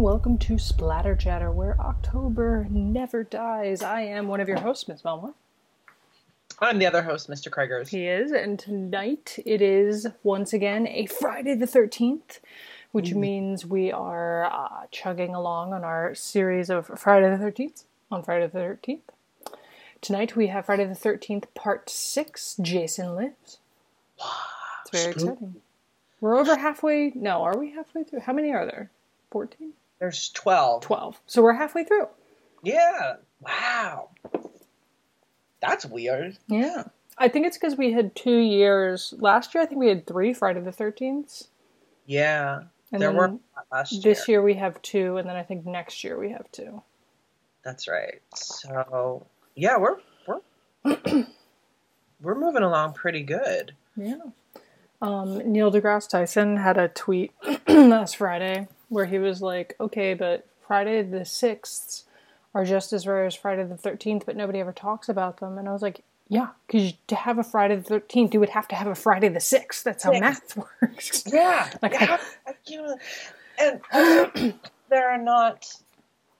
and welcome to Splatter Chatter, where October never dies. I am one of your hosts, Miss Belmore. I'm the other host, Mr. Craigers. He is, and tonight it is once again a Friday the 13th, which means we are uh, chugging along on our series of Friday the 13th on Friday the 13th. Tonight we have Friday the 13th, part 6 Jason Lives. It's very Spook- exciting. We're over halfway. No, are we halfway through? How many are there? 14? There's 12. 12. So we're halfway through. Yeah. Wow. That's weird. Yeah. I think it's because we had two years. Last year, I think we had three Friday the 13th. Yeah. And there were last year. This year we have two, and then I think next year we have two. That's right. So, yeah, we're we're we're moving along pretty good. Yeah. Um, Neil deGrasse Tyson had a tweet last Friday where he was like, okay, but Friday the 6th are just as rare as Friday the 13th, but nobody ever talks about them. And I was like, yeah, because to have a Friday the 13th, you would have to have a Friday the 6th. That's how math works. Yeah. Like, yeah. You know, and there are not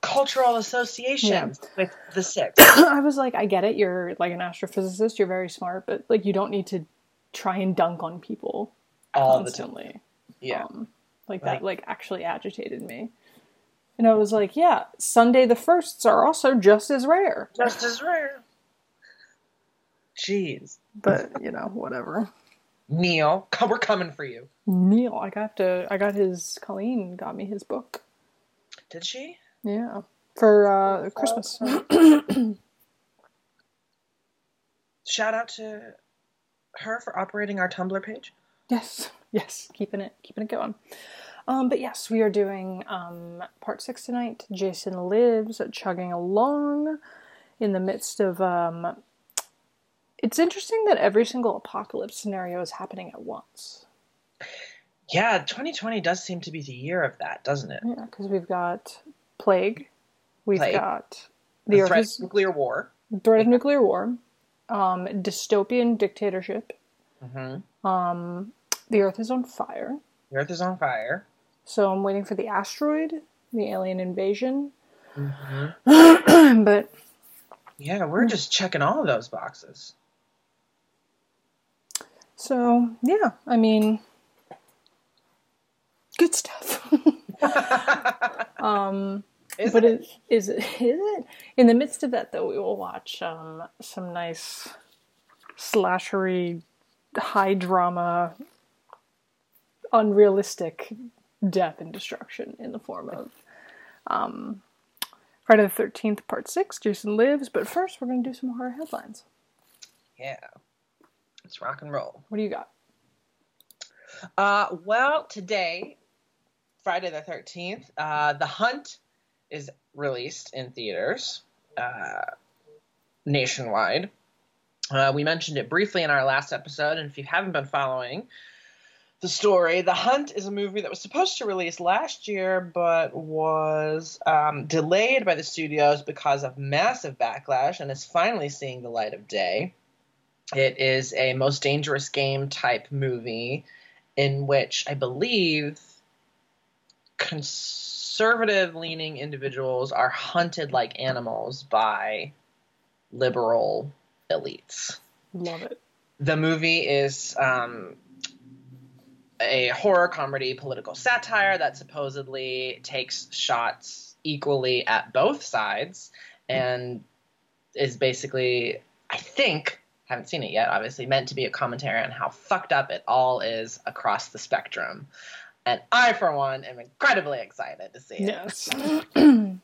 cultural associations with the 6th. I was like, I get it. You're like an astrophysicist. You're very smart, but like, you don't need to try and dunk on people All the time. constantly. Yeah. Um, like Right. that, like actually agitated me. And I was like, yeah, Sunday the firsts are also just as rare. Just as rare. Jeez. But you know, whatever. Neil, we're coming for you. Neil, I got to, I got his. Colleen got me his book. Did she? Yeah, for uh, Christmas. Shout out to her for operating our Tumblr page. Yes, yes, keeping it keeping it going. Um, but yes, we are doing um, part six tonight. Jason lives, chugging along in the midst of. Um, it's interesting that every single apocalypse scenario is happening at once. Yeah, 2020 does seem to be the year of that, doesn't it? Yeah, because we've got plague, we've Plague. got The, the, threat of nuclear war. threat of nuclear war, um, dystopian dictatorship. hmm Um, the Earth is on fire. The Earth is on fire. So I'm waiting for the asteroid, the alien invasion. hmm but Yeah, we're just checking all of those boxes. so yeah, I mean, good stuff. um, Isn't but it? it, is it is it in the midst of that though? We will watch um, some nice slashery, high drama, unrealistic death and destruction in the form of um, Friday the Thirteenth Part Six. Jason lives, but first we're going to do some horror headlines. Yeah. Let's rock and roll. What do you got? Uh, well, today, Friday the 13th, uh, The Hunt is released in theaters uh, nationwide. Uh, we mentioned it briefly in our last episode, and if you haven't been following the story, The Hunt is a movie that was supposed to release last year, but was um, delayed by the studios because of massive backlash and is finally seeing the light of day. It is a most dangerous game type movie in which I believe conservative leaning individuals are hunted like animals by liberal elites. Love it. The movie is um, a horror comedy political satire that supposedly takes shots equally at both sides and is basically, I think, haven't seen it yet, obviously, meant to be a commentary on how fucked up it all is across the spectrum. And I, for one, am incredibly excited to see it. Yes. I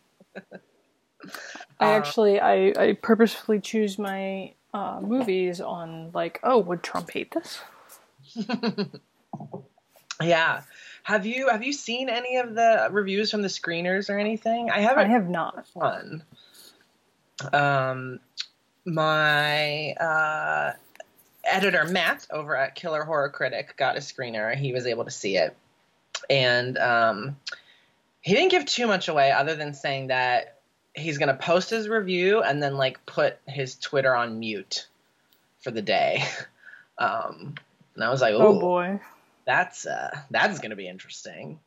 Uh, actually, I, I purposefully choose my uh, movies on like, oh, would Trump hate this? Yeah. Have you have you seen any of the reviews from the screeners or anything? I haven't. I have not. fun. Um, my uh, editor Matt over at Killer Horror Critic got a screener. He was able to see it, and um, he didn't give too much away, other than saying that he's gonna post his review and then like put his Twitter on mute for the day. Um, and I was like, Oh boy. That's uh, that's gonna be interesting."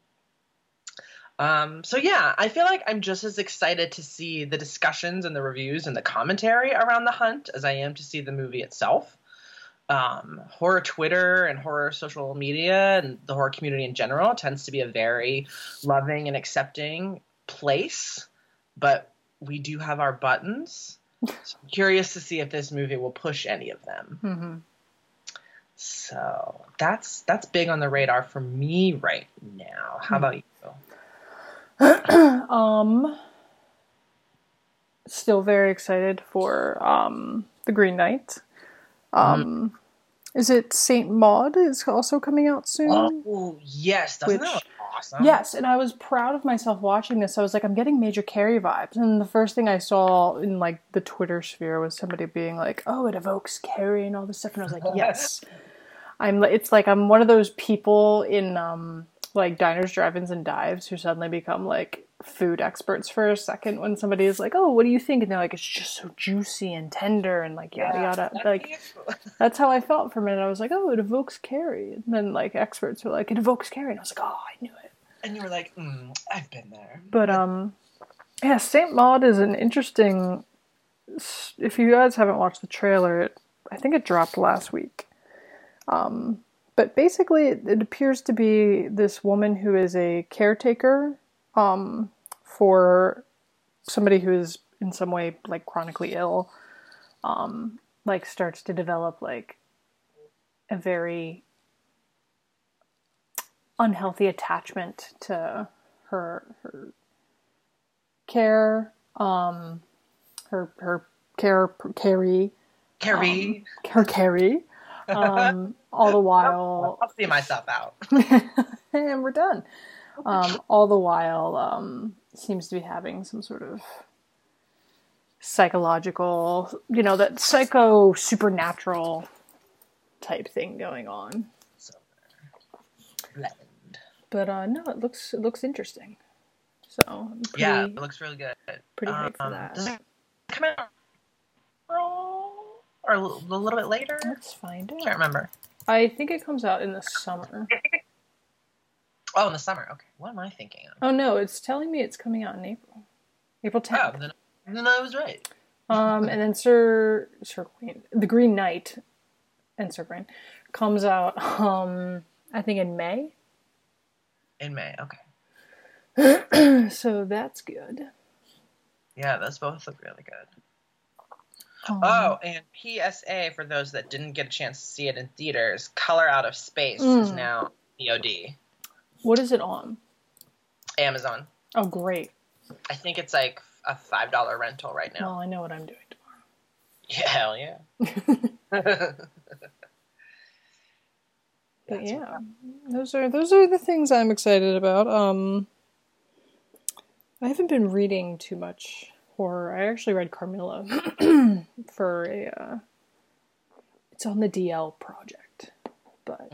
Um, so yeah, I feel like I'm just as excited to see the discussions and the reviews and the commentary around the hunt as I am to see the movie itself. Um, horror Twitter and horror social media and the horror community in general tends to be a very loving and accepting place, but we do have our buttons. So I'm curious to see if this movie will push any of them. hmm So that's that's big on the radar for me right now. How about you? Um, still very excited for um the Green Knight. Um, is it Saint Maud is also coming out soon? Oh yes, doesn't Which- awesome? Yes, and I was proud of myself watching this. I was like, I'm getting Major Carrie vibes, and the first thing I saw in like the Twitter sphere was somebody being like, "Oh, it evokes Carrie and all this stuff," and I was like, "Yes." I'm. It's like I'm one of those people in um like diners, drive-ins, and dives who suddenly become like food experts for a second when somebody is like, "Oh, what do you think?" and they're like, "It's just so juicy and tender and like yada yada." that's Like that's how I felt for a minute. I was like, "Oh, it evokes Carrie," and then like experts were like, "It evokes Carrie," and I was like, "Oh, I knew it." and you were like, mm, I've been there. But um, yeah, Saint Maud is an interesting. If you guys haven't watched the trailer, it, I think it dropped last week. Um, but basically, it, appears to be this woman who is a caretaker um, for somebody who is in some way like chronically ill. Um, like starts to develop like a very unhealthy attachment to her her care um her her care carry. Carrie, her carry. Um all the while. I'll see myself out. and we're done. Um all the while um seems to be having some sort of psychological you know that psycho supernatural type thing going on. But uh no it looks it looks interesting. So pretty, Yeah, it looks really good. pretty hyped for Um, that. Does it come out or a little bit later? let's find I can't remember. i think it comes out in the summer Oh, in the summer. Okay, what am I thinking of? oh no it's telling me it's coming out in april april 10th Oh, then, then I was right. Um, and then Sir Sir Green, the Green Knight, and Sir Green comes out. Um, I think in May. In May. Okay. so that's good. Yeah, those both look really good. Um, Oh, and PSA for those that didn't get a chance to see it in theaters, Color Out of Space is Mm. now VOD. what is it on? Amazon. Oh, great. I think it's like a five dollar rental right now. Well, I know what I'm doing tomorrow. Yeah, hell yeah. But yeah, those are those are the things I'm excited about. Um, I haven't been reading too much I actually read Carmilla for a. Uh, it's on the DL project, but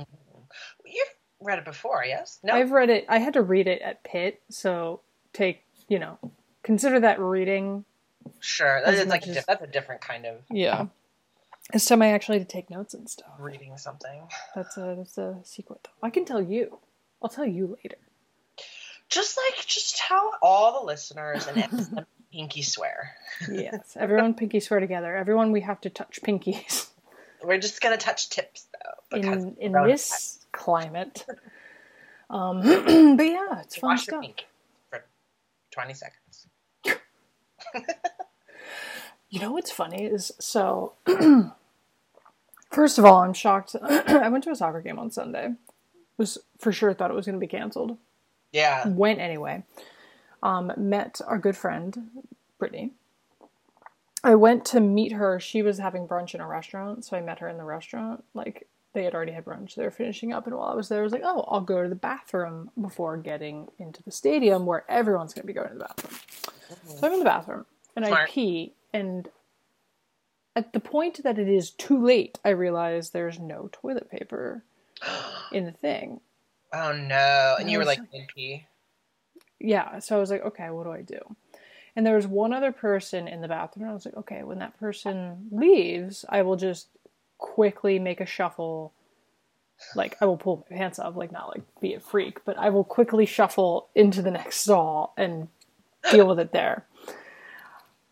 You've read it before, yes? No. I've read it. I had to read it at Pitt, so take you know consider that reading. Sure. That's like a as- that's a different kind of Yeah, this time I actually had to take notes and stuff. reading something. That's a that's a secret. Though. I can tell you. I'll tell you later. Just like just tell all the listeners and ask them pinky swear. Yes, everyone pinky swear together. Everyone, we have to touch pinkies We're just gonna touch tips though. because in in this climate. Um, but yeah, it's fun Wash stuff. for twenty seconds. You know what's funny is so. first of all, I'm shocked. I went to a soccer game on Sunday. Was for sure thought it was going to be canceled. Yeah. Went anyway. Um, met our good friend Brittany. I went to meet her. She was having brunch in a restaurant, so I met her in the restaurant. Like they had already had brunch. They were finishing up, and while I was there, I was like, "Oh, I'll go to the bathroom before getting into the stadium where everyone's going to be going to the bathroom." So I'm in the bathroom and I pee, and at the point that it is too late, I realize there's no toilet paper in the thing. Oh no! And you were like mid pee. Yeah, so I was like, okay, what do I do? And there was one other person in the bathroom, and I was like, okay, when that person leaves, I will just quickly make a shuffle Like I will pull my pants off, like not like be a freak, but I will quickly shuffle into the next stall and deal with it there.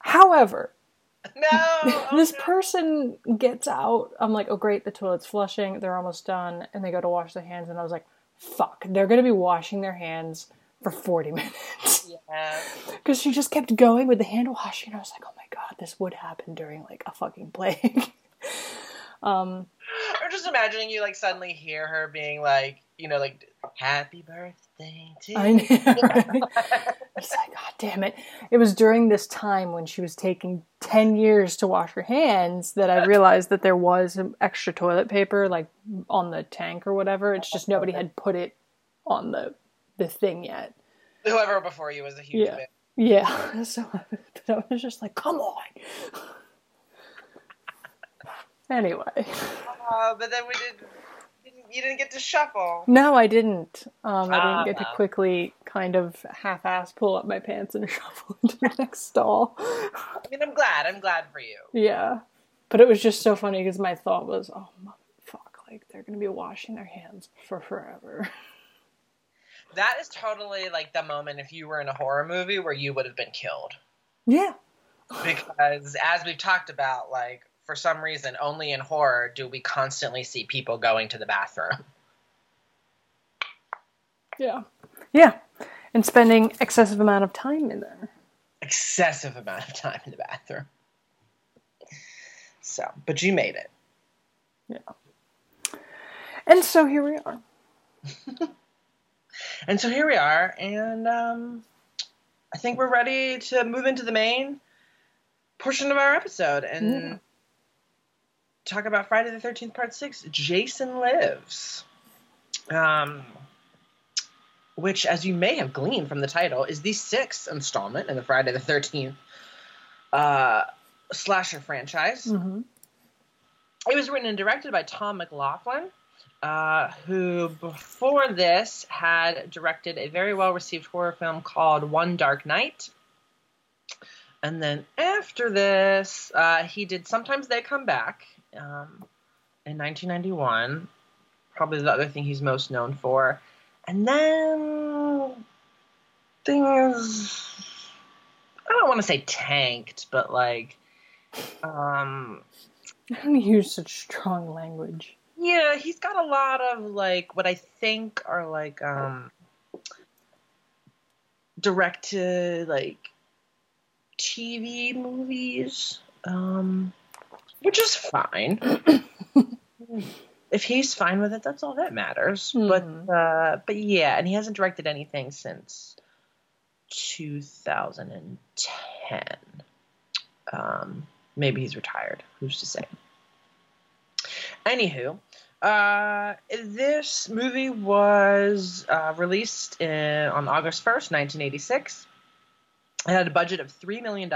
However, No. Oh, this person gets out. I'm like, oh great, the toilet's flushing. They're almost done, and they go to wash their hands, and I was like, fuck, they're gonna be washing their hands for 40 minutes yeah. because she just kept going with the hand washing. I was like, oh my god, this would happen during like a fucking plague. um, I'm just imagining you like suddenly hear her being like, you know, like happy birthday to I you. know. Right? It's like, God damn it. It was during this time when she was taking 10 years to wash her hands that I realized that there was extra toilet paper, like on the tank or whatever. It's just nobody had put it on the, the thing yet. Whoever before you was a huge Yeah. fan. Yeah. So but I was just like, come on. Anyway. Uh, but then we did. You didn't get to shuffle. No, I didn't. Um, I didn't get to quickly kind of half-ass pull up my pants and shuffle into the next stall. I mean, I'm glad. I'm glad for you. Yeah. But it was just so funny because my thought was, oh, fuck, like they're going to be washing their hands for forever. That is totally like the moment if you were in a horror movie where you would have been killed. Yeah. Because as we've talked about, like for some reason, only in horror do we constantly see people going to the bathroom. Yeah. Yeah. And spending excessive amount of time in there. Excessive amount of time in the bathroom. So, but you made it. Yeah. And so here we are. And so here we are, and um, I think we're ready to move into the main portion of our episode and Yeah. talk about Friday the Thirteenth Part Six. Jason lives, um, which, as you may have gleaned from the title, is the sixth installment in the Friday the Thirteenth uh, slasher franchise. Mm-hmm. It was written and directed by Tom McLoughlin, uh, who before this had directed a very well received horror film called One Dark Night. And then after this, uh, he did Sometimes They Come Back um, in 1991. Probably the other thing he's most known for. And then things, I don't want to say tanked, but like, um, I don't use such strong language. Yeah, he's got a lot of like what I think are like um direct to like TV movies. Um which is fine. if he's fine with it, that's all that matters. Mhm. But uh but yeah, and he hasn't directed anything since 2010. Um maybe he's retired. Who's to say? Anywho, uh, this movie was uh, released in, on August 1st, 1986. It had a budget of $3 million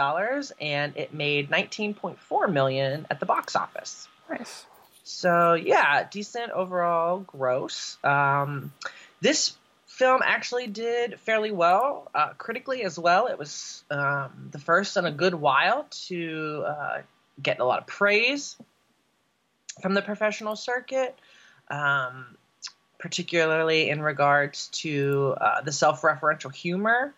and it made 19.4 million at the box office. Nice. So, yeah, decent overall gross. Um, this film actually did fairly well, uh, critically as well. It was um, the first in a good while to uh, get a lot of praise from the professional circuit, um, particularly in regards to uh, the self referential humor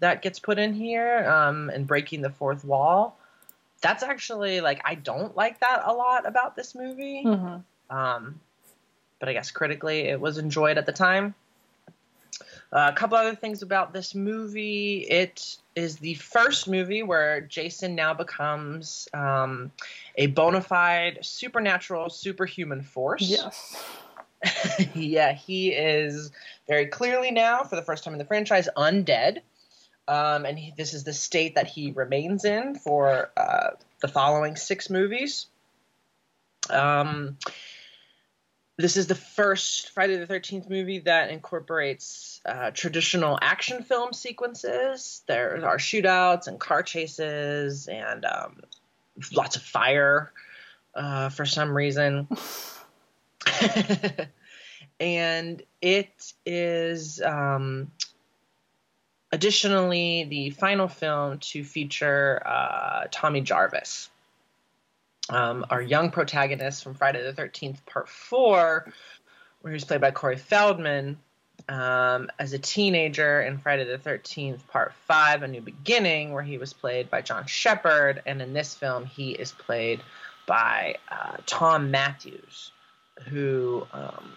that gets put in here um, and breaking the fourth wall. That's actually like, I don't like that a lot about this movie. Mm-hmm. Um, but I guess critically, it was enjoyed at the time. Uh, a couple other things about this movie. It is the first movie where Jason now becomes um, a bona fide supernatural superhuman force. Yes. yeah, he is very clearly now, for the first time in the franchise, undead. Um, and he, this is the state that he remains in for uh, the following six movies. Um, this is the first Friday the 13th movie that incorporates uh, traditional action film sequences. There are shootouts and car chases and um, lots of fire uh, for some reason. and it is um, additionally the final film to feature uh, Tommy Jarvis, um, our young protagonist from Friday the 13th, Part 4, where he was played by Corey Feldman um, as a teenager in Friday the 13th, Part 5, A New Beginning, where he was played by John Shepherd. And in this film, he is played by uh, Thom Mathews, who um,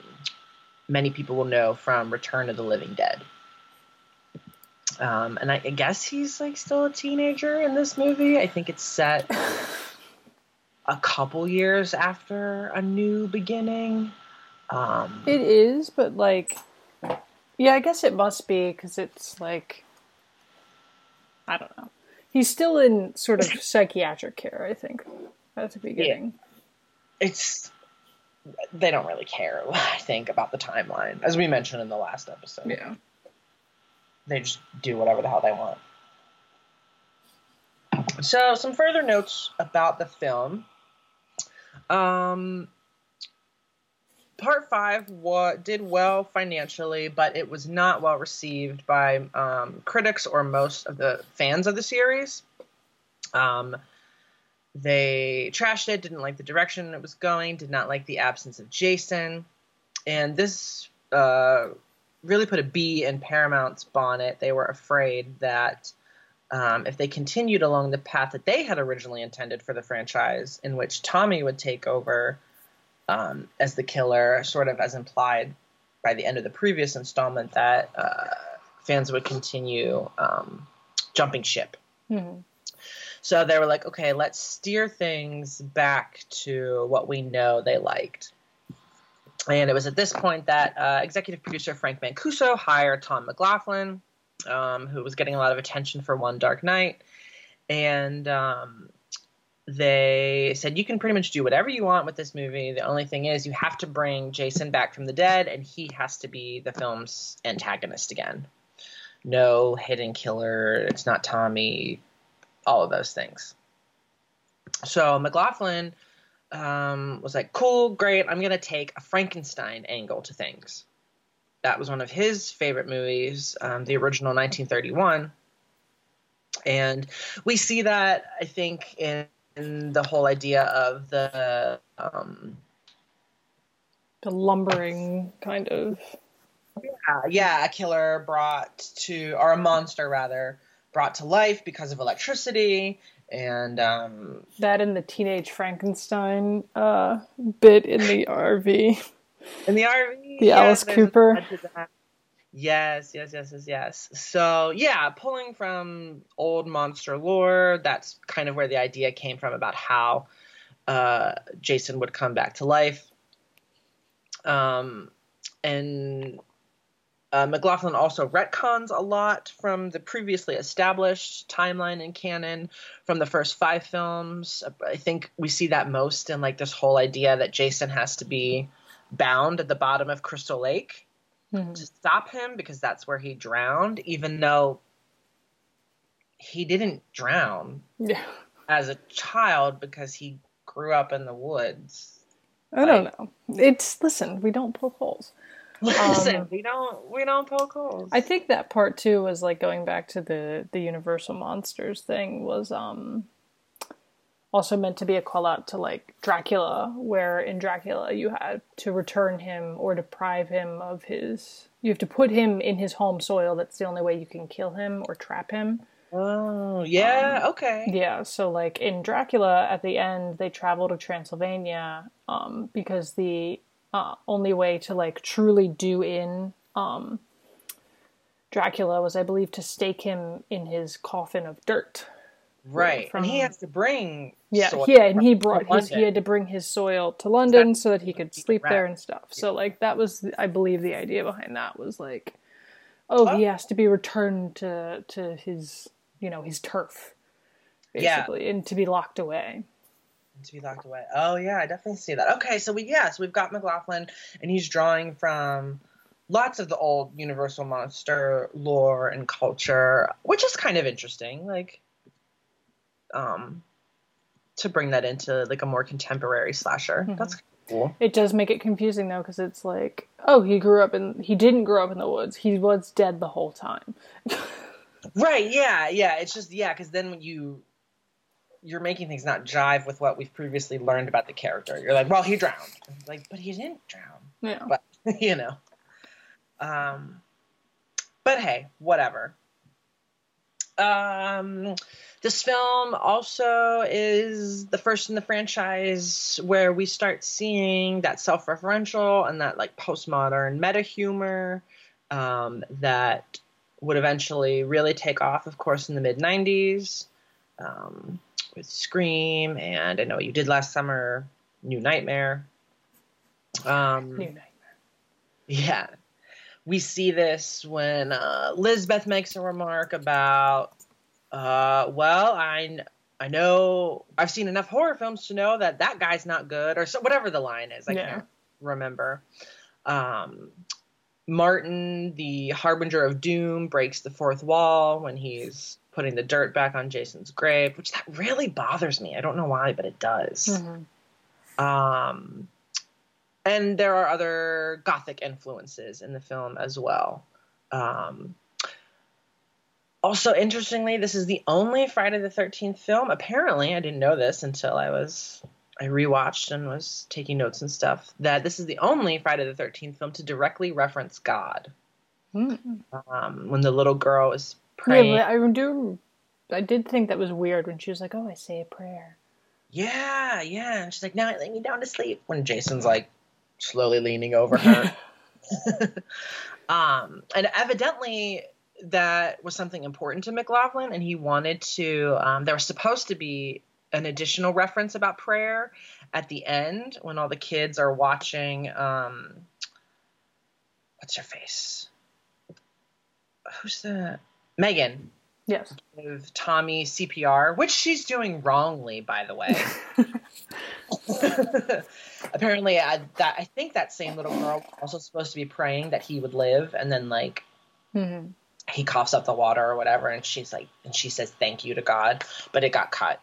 many people will know from Return of the Living Dead. Um, and I, I guess he's like still a teenager in this movie. I think it's set a couple years after A New Beginning. Um, It is, but like, yeah, I guess it must be because it's like, I don't know. He's still in sort of psychiatric care, I think, at the beginning. it's they don't really care, I think, about the timeline, as we mentioned in the last episode. Yeah. They just do whatever the hell they want. So, some further notes about the film. Um, part five wa- did well financially, but it was not well received by um, critics or most of the fans of the series. Um, they trashed it, didn't like the direction it was going, did not like the absence of Jason, and this uh, really put a bee in Paramount's bonnet. They were afraid that um, if they continued along the path that they had originally intended for the franchise, in which Tommy would take over um, as the killer, sort of as implied by the end of the previous installment, that uh, fans would continue um, jumping ship. Mhm. So they were like, okay, let's steer things back to what we know they liked. And it was at this point that uh, executive producer Frank Mancuso hired Tom McLoughlin, um, who was getting a lot of attention for One Dark Night. And um, they said, you can pretty much do whatever you want with this movie. The only thing is, you have to bring Jason back from the dead, and he has to be the film's antagonist again. No hidden killer, it's not Tommy, all of those things. So McLoughlin um, was like, cool, great, I'm going to take a Frankenstein angle to things. That was one of his favorite movies, um, the original 1931. And we see that, I think, in, in the whole idea of the. Um, The lumbering kind of. uh, yeah, a killer brought to, or a monster rather, brought to life because of electricity. And um, That in the teenage Frankenstein uh, bit in the RV. In the RV. The Alice Cooper. touch of that. Yes, yes, yes, yes, yes. So yeah, pulling from old monster lore, that's kind of where the idea came from about how uh, Jason would come back to life. Um, and uh, McLoughlin also retcons a lot from the previously established timeline and canon from the first five films. I think we see that most in like this whole idea that Jason has to be bound at the bottom of Crystal Lake Mhm. to stop him because that's where he drowned, even though he didn't drown Yeah. as a child because he grew up in the woods. I don't know. It's listen, we don't poke holes. Listen, Um, we don't we don't poke holes. I think that part too was like going back to the the Universal Monsters thing was um also meant to be a call out to like Dracula, where in Dracula you had to return him or deprive him of his you have to put him in his home soil. That's the only way you can kill him or trap him. oh yeah, okay. Yeah, so like in Dracula, at the end, they travel to Transylvania um, because the uh, only way to like truly do in um, Dracula was, I believe, to stake him in his coffin of dirt. Right, from- and he has to bring Yeah, yeah, and he brought his he had to bring his soil to London so that he could sleep there and stuff. So like that was, I believe, the idea behind that was like, oh, he has to be returned to to his you know his turf, Yeah. and to be locked away. to be locked away. Oh yeah, I definitely see that. Okay, so we yeah, so we've got McLoughlin, and he's drawing from lots of the old Universal monster lore and culture, which is kind of interesting. Like, um, to bring that into like a more contemporary slasher. Mhm. That's cool. It does make it confusing though, because it's like, oh, he grew up in he didn't grow up in the woods. He was dead the whole time. Right? Yeah, yeah. It's just yeah, because then when you you're making things not jive with what we've previously learned about the character. You're like, well, he drowned. Like, but he didn't drown. Yeah. But you know. Um, but hey, whatever. Um, this film also is the first in the franchise where we start seeing that self-referential and that like postmodern meta humor um, that would eventually really take off, of course, in the mid '90s um, with Scream and I know what you did last summer, New Nightmare. Um, New Nightmare. yeah. We see this when uh, Lisbeth makes a remark about, uh, well, I, I know I've seen enough horror films to know that that guy's not good, or so, whatever the line is. I Yeah. can't remember. Um, Martin, the harbinger of doom, breaks the fourth wall when he's putting the dirt back on Jason's grave, which that really bothers me. I don't know why, but it does. Mhm. Um, and there are other gothic influences in the film as well. Um, also, interestingly, this is the only Friday the Thirteenth film. Apparently, I didn't know this until I was I rewatched and was taking notes and stuff. That this is the only Friday the Thirteenth film to directly reference God. Mhm. Um, when the little girl is praying, but I do. I did think that was weird when she was like, "Oh, I say a prayer." yeah, yeah, and she's like, "Now lay me down to sleep." When Jason's like slowly leaning over her. um, and evidently that was something important to McLoughlin, and he wanted to. Um, there was supposed to be an additional reference about prayer at the end when all the kids are watching. Um, what's her face? Who's the Megan? Yes. Give Tommy CPR, which she's doing wrongly, by the way. Apparently, I, that I think that same little girl was also supposed to be praying that he would live, and then like hmm he coughs up the water or whatever, and she's like, and she says thank you to God, but it got cut.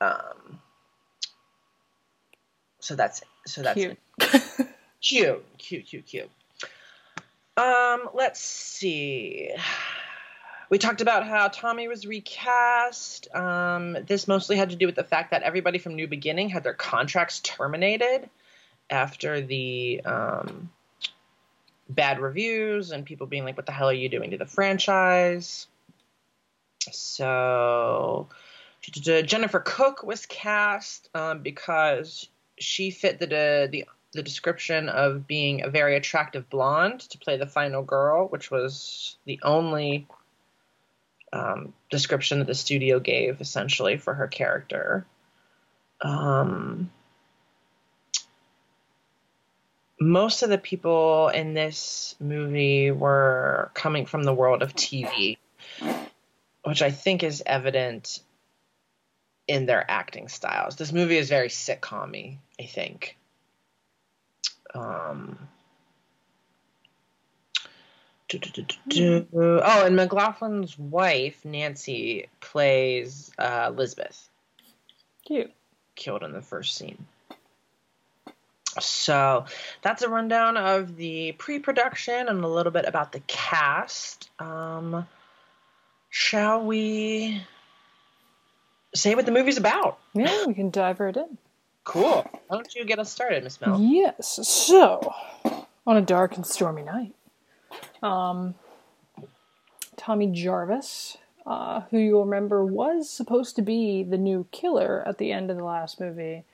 Um, so that's so that's Cute. cute, cute, cute, cute. Um, let's see. We talked about how Tommy was recast. Um, this mostly had to do with the fact that everybody from New Beginning had their contracts terminated after the um, bad reviews and people being like, "What the hell are you doing to the franchise?" So Jennifer Cooke was cast um, because she fit the the the description of being a very attractive blonde to play the final girl, which was the only um, description that the studio gave essentially for her character. Um, most of the people in this movie were coming from the world of TV, which I think is evident in their acting styles. This movie is very sitcom I think. Um, do, do, do, do, do. Oh, and McLoughlin's wife, Nancy, plays uh, Elizabeth, Cute. killed in the first scene. So that's a rundown of the pre production and a little bit about the cast. Um, shall we say what the movie's about? Yeah, we can dive right in. Cool. Why don't you get us started, Miss Mel? Yes. So, on a dark and stormy night, um, Tommy Jarvis, uh, who you'll remember was supposed to be the new killer at the end of the last movie,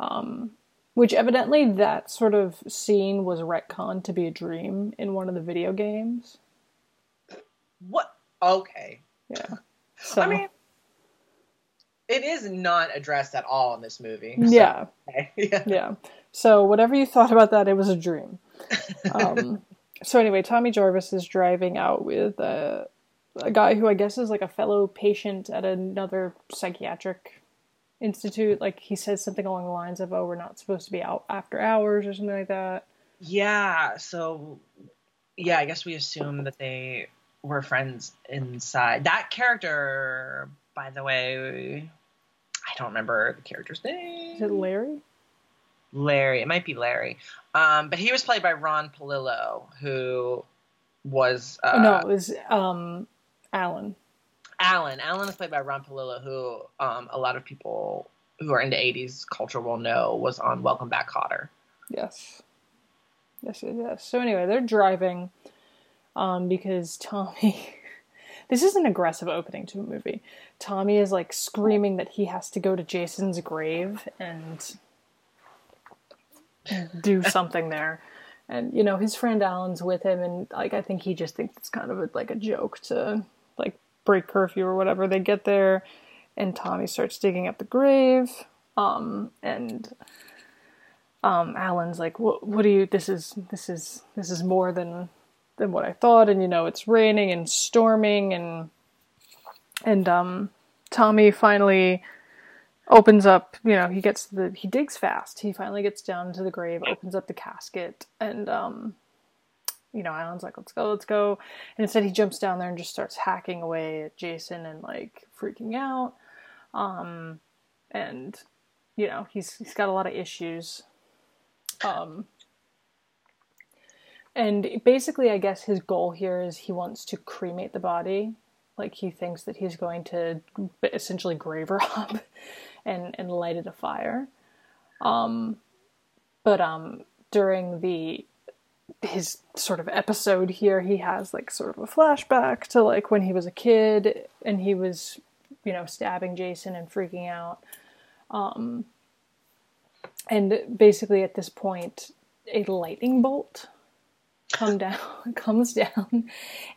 um, which evidently that sort of scene was retconned to be a dream in one of the video games. What? Okay. Yeah. So, I mean, it is not addressed at all in this movie. so- yeah. okay. yeah. yeah. So whatever you thought about that, it was a dream. Um, so anyway, Tommy Jarvis is driving out with uh, a guy who I guess is like a fellow patient at another psychiatric institute. Like he says something along the lines of, "Oh, we're not supposed to be out after hours" or something like that. Yeah. So, yeah, I guess we assume that they were friends inside. That character, by the way, I don't remember the character's name. Is it Larry? Larry. It might be Larry. Um, but he was played by Ron Palillo, who was uh, no, it was um, Alan. Alan. Alan is played by Ron Palillo, who um, a lot of people who are into 80s culture will know was on Welcome Back Kotter. Yes. Yes, yes, yes. So anyway, they're driving um, because Tommy. this is an aggressive opening to a movie. Tommy is like screaming that he has to go to Jason's grave and do something there. And you know his friend Alan's with him, and like I think he just thinks it's kind of a, like a joke to like break curfew or whatever. They get there, and Tommy starts digging up the grave. Um, and um, Alan's like, "What? What do you? This is this is this is more than than what I thought." And you know, it's raining and storming, and and um, Tommy finally opens up. You know, he gets the he digs fast. He finally gets down to the grave, opens up the casket, and um, you know, Alan's like, "Let's go, let's go," and instead he jumps down there and just starts hacking away at Jason and like freaking out. Um, and you know, he's he's got a lot of issues um, and basically, I guess his goal here is he wants to cremate the body. Like he thinks that he's going to essentially grave rob and and light it afire. Um, but um, during the his sort of episode here, he has like sort of a flashback to like when he was a kid and he was, you know, stabbing Jason and freaking out. Um, and basically at this point a lightning bolt come down comes down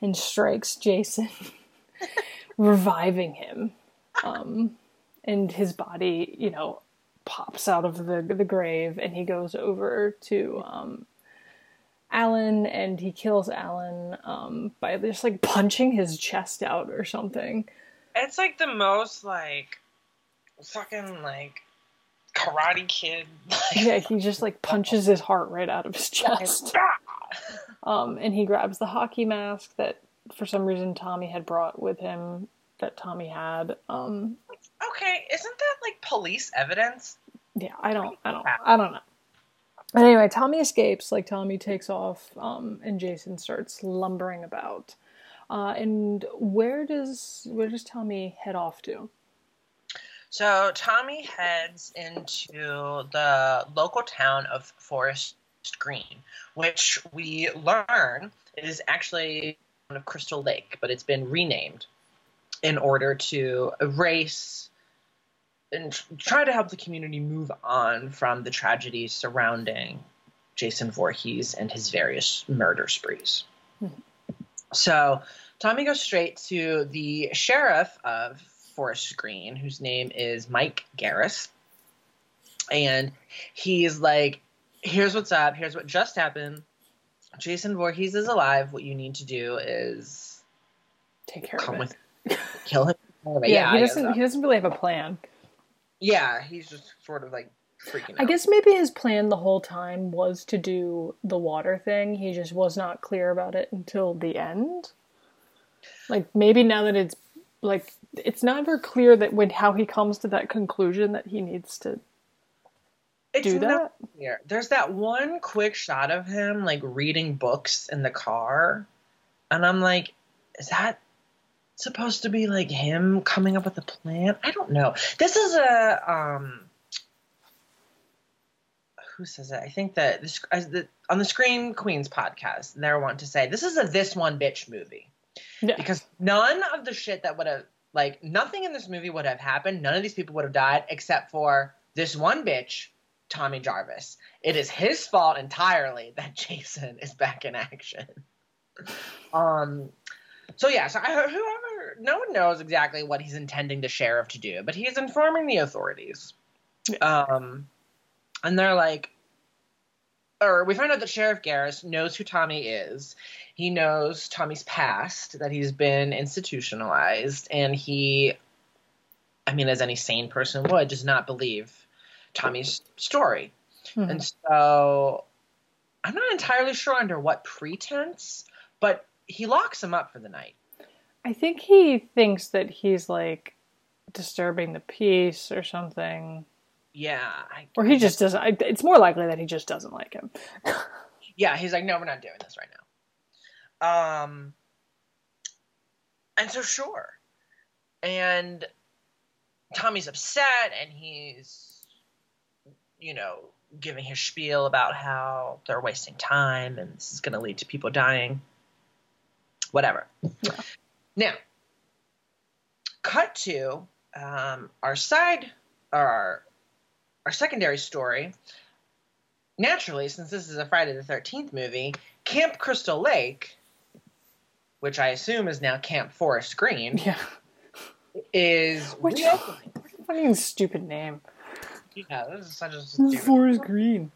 and strikes Jason reviving him um, and his body you know pops out of the the grave and he goes over to um, Alan and he kills Alan um, by just like punching his chest out or something. It's like the most like fucking like Karate Kid. yeah, he just like punches his heart right out of his chest. um, and he grabs the hockey mask that for some reason Tommy had brought with him that Tommy had. Um, okay, isn't that like police evidence? Yeah, I don't, I don't, I don't know. But anyway, Tommy escapes. Like Tommy takes off, um, and Jason starts lumbering about. Uh, and where does where does Tommy head off to? So Tommy heads into the local town of Forest Green, which we learn is actually of Crystal Lake, but it's been renamed in order to erase and try to help the community move on from the tragedies surrounding Jason Voorhees and his various murder sprees. Mm-hmm. So Tommy goes straight to the sheriff of Forest Green, whose name is Mike Garris. And he's like, here's what's up. Here's what just happened. Jason Voorhees is alive. What you need to do is take care come of. With, kill him. yeah, yeah, he doesn't. He doesn't really have a plan. Yeah, he's just sort of like freaking. Out. I guess maybe his plan the whole time was to do the water thing. He just was not clear about it until the end. Like maybe now that it's like it's never clear that when how he comes to that conclusion that he needs to it's do that. Clear. There's that one quick shot of him like reading books in the car, and I'm like, is that supposed to be like him coming up with a plan? I don't know. This is a um. Who says it? I think that this the, on the Screen Queens podcast, they're want to say this is a this one bitch movie. Yeah. Because none of the shit that would have like nothing in this movie would have happened. None of these people would have died except for this one bitch, Tommy Jarvis. It is his fault entirely that Jason is back in action. um so yeah, so I, whoever no one knows exactly what he's intending the sheriff to do, but he's informing the authorities. Um and they're like or we find out that Sheriff Garris knows who Tommy is. He knows Tommy's past, that he's been institutionalized, and he, I mean, as any sane person would, does not believe Tommy's story. Mm-hmm. And so I'm not entirely sure under what pretense, but he locks him up for the night. I think he thinks that he's like disturbing the peace or something. Yeah. I, or he just doesn't. I, it's more likely that he just doesn't like him. yeah, he's like, no, we're not doing this right now. Um, and so sure, and Tommy's upset, and he's you know, giving his spiel about how they're wasting time and this is going to lead to people dying. Whatever. Yeah. Now, cut to um, our side, our our secondary story. Naturally, since this is a Friday the Thirteenth movie, Camp Crystal Lake, which I assume is now Camp Forest Green, Yeah. is Which reopening. fucking stupid name. Yeah, this is such a stupid. Forest Green.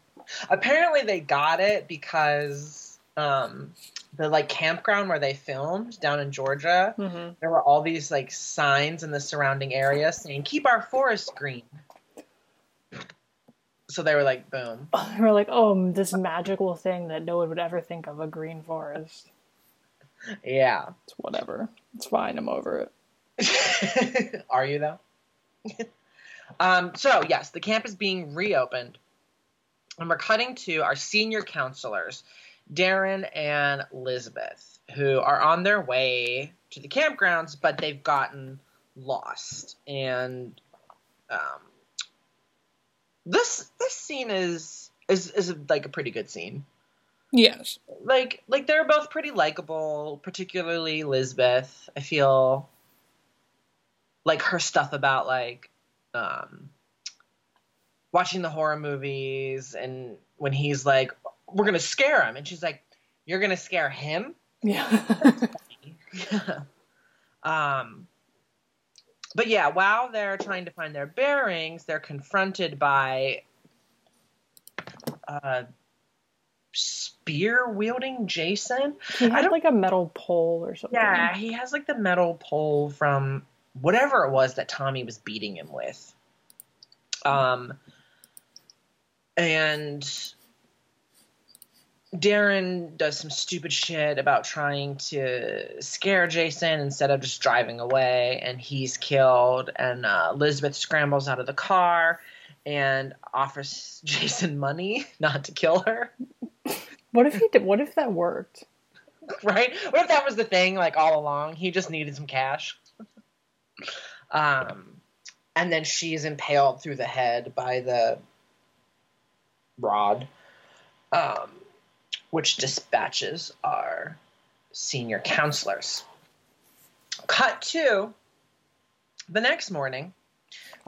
Apparently, they got it because um, the like campground where they filmed down in Georgia, Mm-hmm. there were all these like signs in the surrounding area saying "Keep our forest green." So they were like, "Boom." They were like, oh, this magical thing that no one would ever think of a green forest. Yeah. It's whatever. It's fine. I'm over it. Are you though? um, so yes, the camp is being reopened, and we're cutting to our senior counselors, Darren and Elizabeth, who are on their way to the campgrounds, but they've gotten lost. And um, this this scene is is is like a pretty good scene Yes. like like they're both pretty likable particularly Lisbeth I feel like her stuff about like um watching the horror movies and when he's like we're gonna scare him and she's like you're gonna scare him Yeah. um but yeah while they're trying to find their bearings they're confronted by uh spear wielding jason he had like a metal pole or something. Yeah, he has like the metal pole from whatever it was that Tommy was beating him with. Um, and Darren does some stupid shit about trying to scare Jason instead of just driving away, and he's killed. And uh, Elizabeth scrambles out of the car and offers Jason money not to kill her. What if he did? What if that worked? right? What if that was the thing, like all along? He just needed some cash. um, and then she's impaled through the head by the rod, um, which dispatches our senior counselors. Cut to the next morning,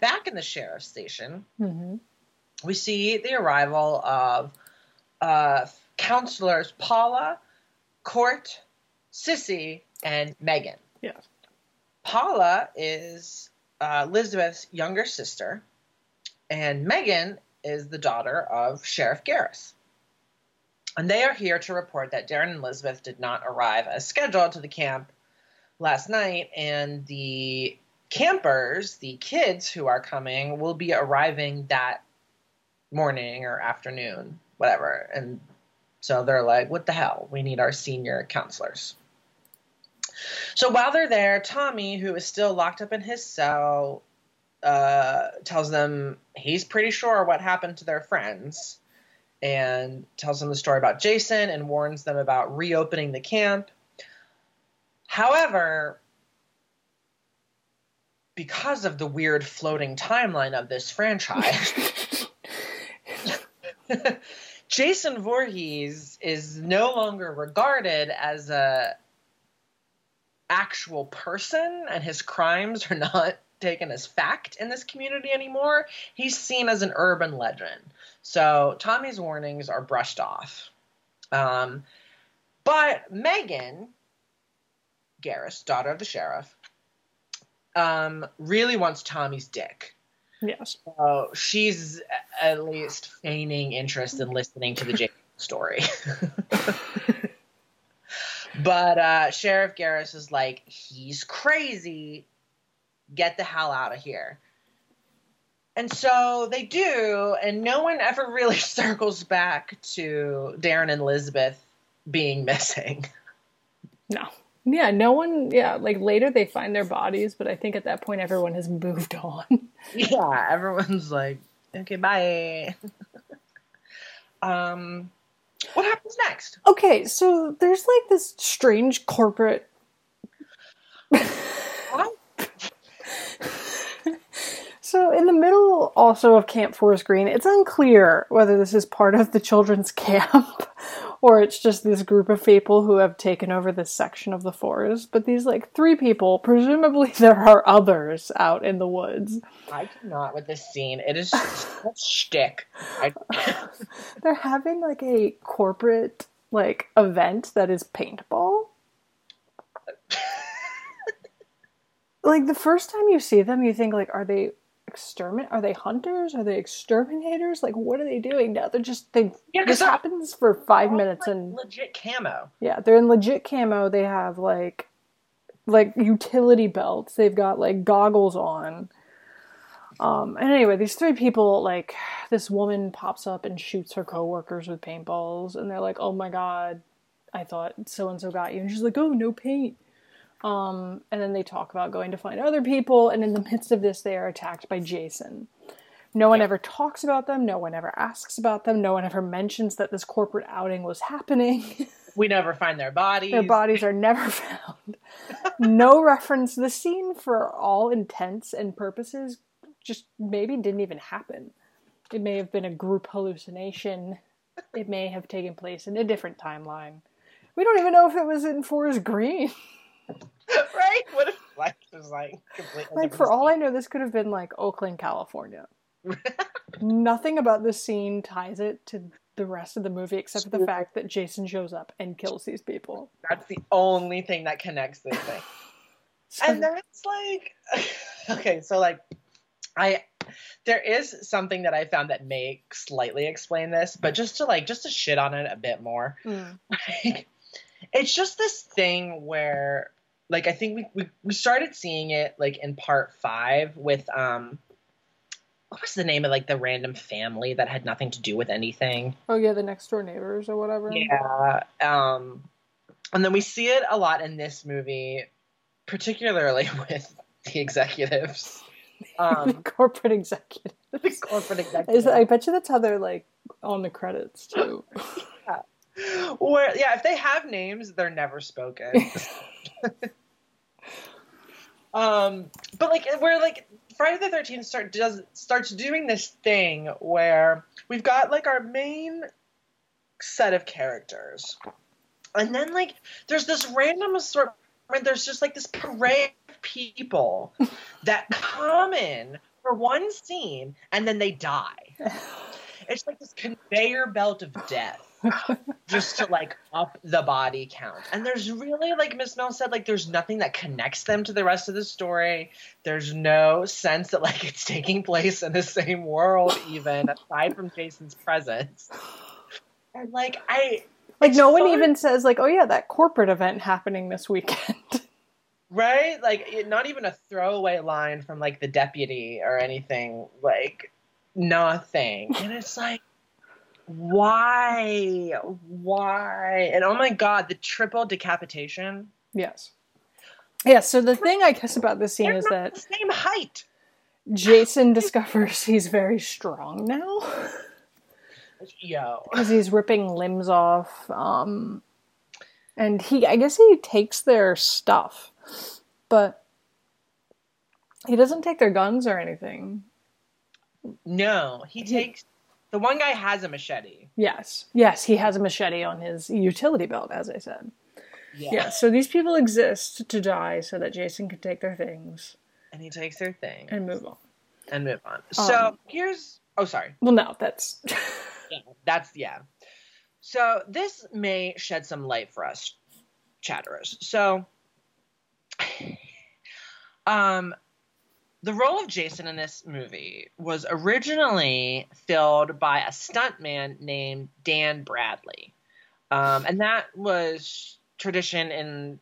back in the sheriff's station, Mm-hmm. we see the arrival of uh, counselors Paula, Cort, Sissy, and Megan. Yes. Paula is uh, Elizabeth's younger sister, and Megan is the daughter of Sheriff Garris. And they are here to report that Darren and Elizabeth did not arrive as scheduled to the camp last night, and the campers, the kids who are coming, will be arriving that morning or afternoon, whatever. And so they're like, what the hell? We need our senior counselors. So while they're there, Tommy, who is still locked up in his cell, uh, tells them he's pretty sure what happened to their friends and tells them the story about Jason and warns them about reopening the camp. However, because of the weird floating timeline of this franchise, Jason Voorhees is no longer regarded as a actual person and his crimes are not taken as fact in this community anymore. He's seen as an urban legend. So Tommy's warnings are brushed off. Um, but Megan Garris, daughter of the sheriff, um, really wants Tommy's dick. yes. So she's at least feigning interest in listening to the Jason story. but uh, Sheriff Garris is like, he's crazy. Get the hell out of here. And so they do, and no one ever really circles back to Darren and Elizabeth being missing. No. Yeah, no one. Yeah, like later they find their bodies, but I think at that point everyone has moved on. Yeah, everyone's like, okay, bye. um, what happens next? Okay, so there's like this strange corporate. So, in the middle also of Camp Forest Green, it's unclear whether this is part of the children's camp or it's just this group of people who have taken over this section of the forest. But these, like, three people, presumably there are others out in the woods. I cannot with this scene. It is such shtick. I... They're having, like, a corporate, like, event that is paintball. like, the first time you see them, you think, like, are they exterminate? Are they hunters? Are they exterminators? Like, what are they doing now? They're just they. Yeah, this happens for 5 minutes, like, and legit camo. yeah, they're in legit camo. They have like, like utility belts. They've got like goggles on. Um, and anyway, these three people, like, this woman pops up and shoots her coworkers with paintballs, and they're like, "Oh my god, I thought so and so got you," and she's like, "Oh, no paint." Um, and then they talk about going to find other people, and in the midst of this, they are attacked by Jason. No one ever talks about them. No one ever asks about them. No one ever mentions that this corporate outing was happening. We never find their bodies. Their bodies are never found. no reference. The scene, for all intents and purposes, just maybe didn't even happen. It may have been a group hallucination. It may have taken place in a different timeline. We don't even know if it was in Forest Green. right? What if life was like completely Like, for all I know, this could have been like Oakland, California. Nothing about this scene ties it to the rest of the movie except for the fact that Jason shows up and kills these people. That's the only thing that connects this thing. So- and that's like okay so like i there is something that i found that may slightly explain this but just to like just to shit on it a bit more Mm. like it's just this thing where like i think we, we we started seeing it like in part five with um what was the name of like the random family that had nothing to do with anything Oh yeah, the next door neighbors or whatever. yeah. Um, and then we see it a lot in this movie, particularly with the executives. Um, corporate executive. the corporate executives. I bet you that's how they're like on the credits too. Where, yeah, if they have names, they're never spoken. um, but like, we're like, Friday the Thirteenth start does starts doing this thing where we've got like our main set of characters, and then like there's this random assortment. There's just like this parade of people that come in for one scene and then they die. It's like this conveyor belt of death just to like up the body count. And there's really, like Miss Mel said, like there's nothing that connects them to the rest of the story. There's no sense that like it's taking place in the same world, even aside from Jason's presence. And like I like no one fun. even says like, oh yeah, that corporate event happening this weekend. right, like it, not even a throwaway line from like the deputy or anything, like nothing. And it's like why? Why? And oh my god, the triple decapitation. yes. Yeah, so the thing I guess about this scene They're is that the same height. Jason discovers he's very strong now. Yo. because he's ripping limbs off um and he i guess he takes their stuff but he doesn't take their guns or anything No, he takes the one guy has a machete. yes yes he has a machete on his utility belt as i said Yeah. yeah so these people exist to die so that jason can take their things And he takes their thing and move on and move on. So Um, here's oh sorry. well no that's Yeah, that's yeah. So this may shed some light for us chatterers. So um the role of Jason in this movie was originally filled by a stuntman named Dan Bradley. Um, and that was tradition in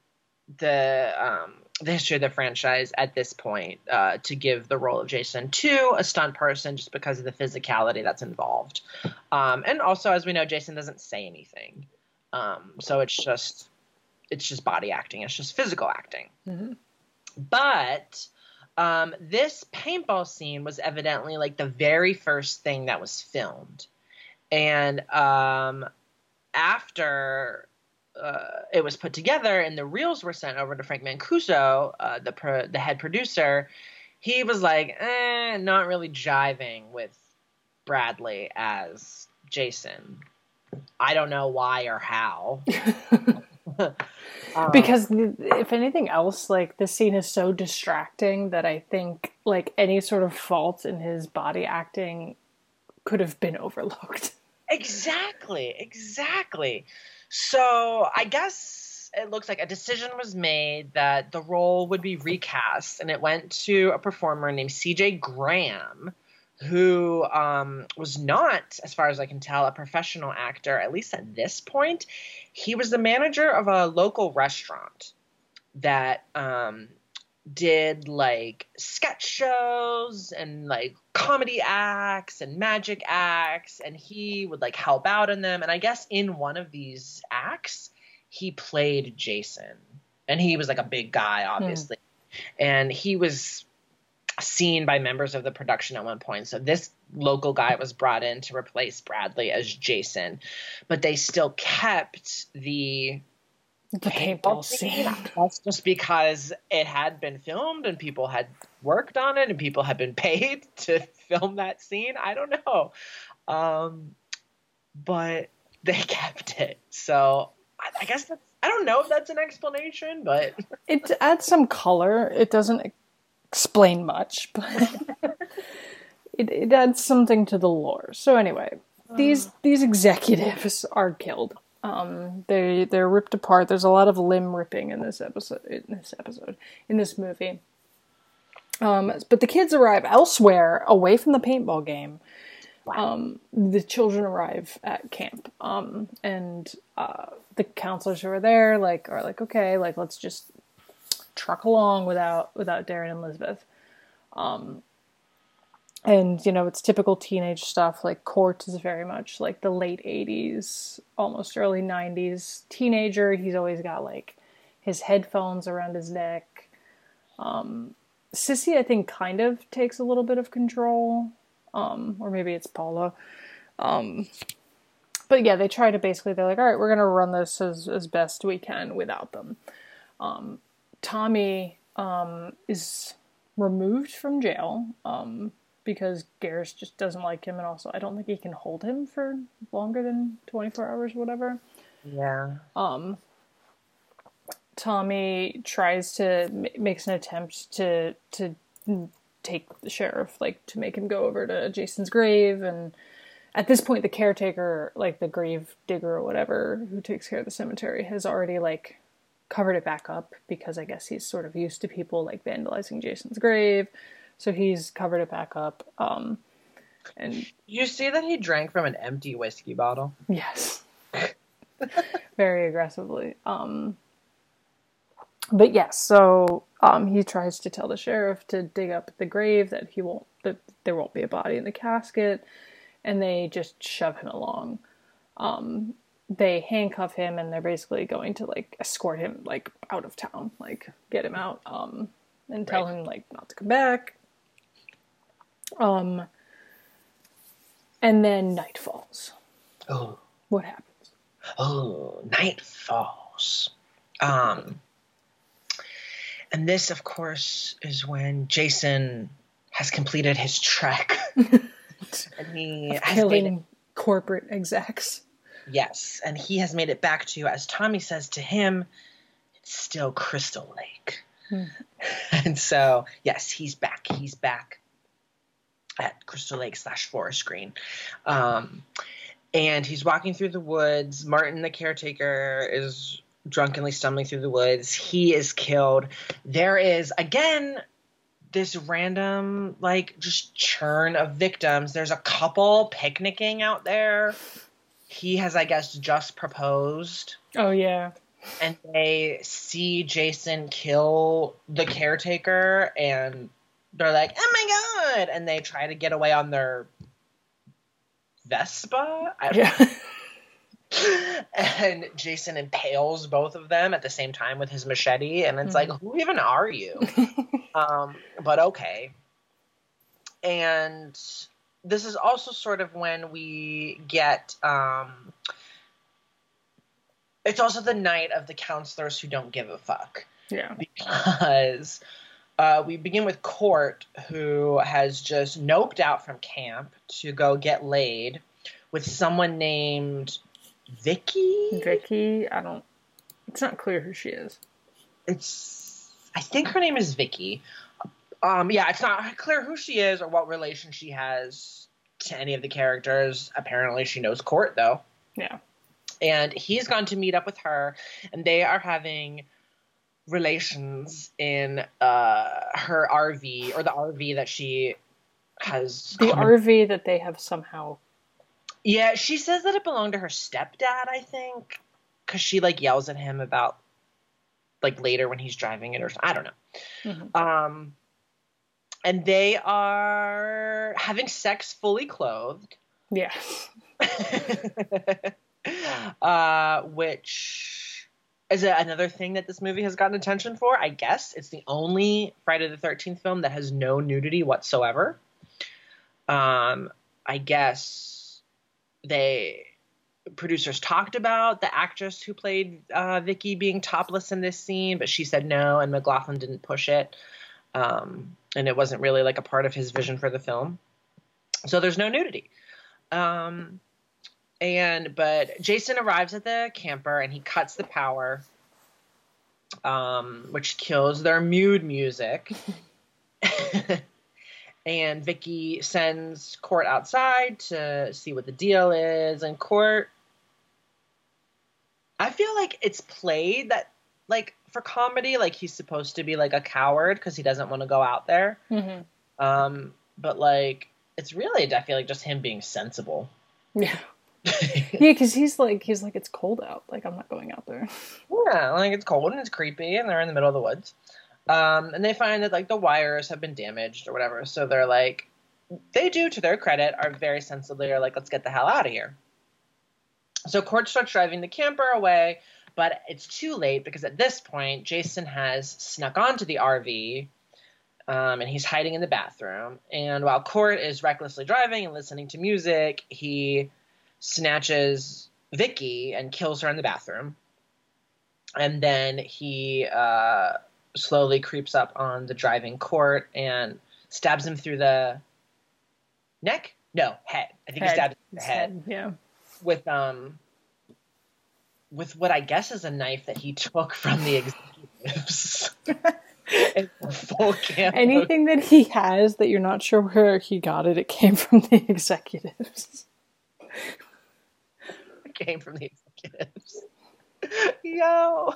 the um, the history of the franchise at this point uh, to give the role of Jason to a stunt person just because of the physicality that's involved. Um, and also, as we know, Jason doesn't say anything, um, so it's just it's just body acting. It's just physical acting. Mhm. But um, this paintball scene was evidently like the very first thing that was filmed, and um, after uh, it was put together and the reels were sent over to Frank Mancuso, uh, the pro- the head producer, he was like, eh, not really jiving with Bradley as Jason. I don't know why or how. um, because if anything else, like this scene is so distracting that I think like any sort of fault in his body acting could have been overlooked. Exactly, exactly. So I guess it looks like a decision was made that the role would be recast, and it went to a performer named CJ Graham, who um, was not, as far as I can tell, a professional actor, at least at this point. He was the manager of a local restaurant that um, did like sketch shows and like comedy acts and magic acts and he would like help out in them and i guess in one of these acts he played jason and he was like a big guy hmm. obviously hmm. and he was seen by members of the production at one point so this local guy was brought in to replace bradley as jason but they still kept the the paintball scene. That's just because it had been filmed and people had worked on it and people had been paid to film that scene. I don't know. Um, but they kept it. So I, I guess that's, I don't know if that's an explanation, but. It adds some color. It doesn't explain much, but it, it adds something to the lore. So anyway, these, uh. these executives are killed um, they they're ripped apart. There's a lot of limb ripping in this episode. In this episode, in this movie. Um, but the kids arrive elsewhere, away from the paintball game. Um, the children arrive at camp, um, and uh, the counselors who are there, like, are like, okay, like, let's just truck along without without Darren and Elizabeth. Um, and you know it's typical teenage stuff like cort is very much like the late 80s almost early 90s teenager. He's always got like his headphones around his neck. Um, sissy i think kind of takes a little bit of control. Um, or maybe it's paula. Um, but yeah they try to basically they're like all right we're going to run this as, as best we can without them. Um, tommy um, is removed from jail um, because Garris just doesn't like him, and also I don't think he can hold him for longer than 24 hours, or whatever. Yeah. Um. Tommy tries to makes an attempt to to take the sheriff, like to make him go over to Jason's grave, and at this point, the caretaker, like the grave digger or whatever, who takes care of the cemetery, has already like covered it back up because I guess he's sort of used to people like vandalizing Jason's grave. So he's covered it back up. Um, and you see that he drank from an empty whiskey bottle. Yes, very aggressively. Um, but yes, so um, he tries to tell the sheriff to dig up the grave that he won't that there won't be a body in the casket, and they just shove him along. Um, they handcuff him and they're basically going to like escort him like out of town, like get him out, um, and tell right. him like not to come back. Um, and then night falls. Oh. What happens? Oh, night falls. Um, and this, of course, is when Jason has completed his trek. and he has killing it, corporate execs. Yes, and he has made it back to, as Tommy says to him, it's still Crystal Lake. Hmm. And so, yes, he's back. He's back at Crystal Lake slash Forest Green. Um, and he's walking through the woods. Martin, the caretaker, is drunkenly stumbling through the woods. He is killed. There is, again, this random, like, just churn of victims. There's a couple picnicking out there. He has, I guess, just proposed. Oh, yeah. And they see Jason kill the caretaker and they're like, "Oh my god!" and they try to get away on their Vespa. yeah. and Jason impales both of them at the same time with his machete, and it's mm-hmm. like, who even are you? um, but okay. And this is also sort of when we get. Um, it's also the night of the counselors who don't give a fuck. Yeah. Because Uh, we begin with Cort, who has just noped out from camp to go get laid with someone named Vicky. Vicky, I don't. It's not clear who she is. It's. I think her name is Vicky. Um, yeah, it's not clear who she is or what relation she has to any of the characters. Apparently, she knows Cort though. Yeah. And he's gone to meet up with her, and they are having relations in uh, her RV or the RV that she has. The RV that they have somehow. Yeah, she says that it belonged to her stepdad, I think, because she like yells at him about like later when he's driving it or I don't know. Mm-hmm. Um, and they are having sex fully clothed. Yes. uh, which is a, another thing that this movie has gotten attention for. I guess it's the only Friday the Thirteenth film that has no nudity whatsoever. Um, I guess they producers talked about the actress who played uh, Vicky being topless in this scene, but she said no, and McLoughlin didn't push it, um, and it wasn't really like a part of his vision for the film. So there's no nudity. Um, and but Jason arrives at the camper and he cuts the power, um, which kills their mood music. and Vicky sends Cort outside to see what the deal is, and Cort. I feel like it's played that like for comedy, like he's supposed to be like a coward because he doesn't want to go out there. Mm-hmm. Um, but like it's really, I feel like just him being sensible. Yeah. yeah, because he's like he's like it's cold out. Like I'm not going out there. Yeah, like it's cold and it's creepy, and they're in the middle of the woods. Um, and they find that like the wires have been damaged or whatever. So they're like, they do to their credit are very sensibly are like, let's get the hell out of here. So Cort starts driving the camper away, but it's too late because at this point Jason has snuck onto the RV. Um, and he's hiding in the bathroom. And while Cort is recklessly driving and listening to music, he snatches Vicky and kills her in the bathroom. And then he uh, slowly creeps up on the driving Cort and stabs him through the neck. No, head. I think head. he stabs him in the head. head. Yeah. With um, with what I guess is a knife that he took from the executives. Anything that he has that you're not sure where he got it, it came from the executives came from the executives. Yo.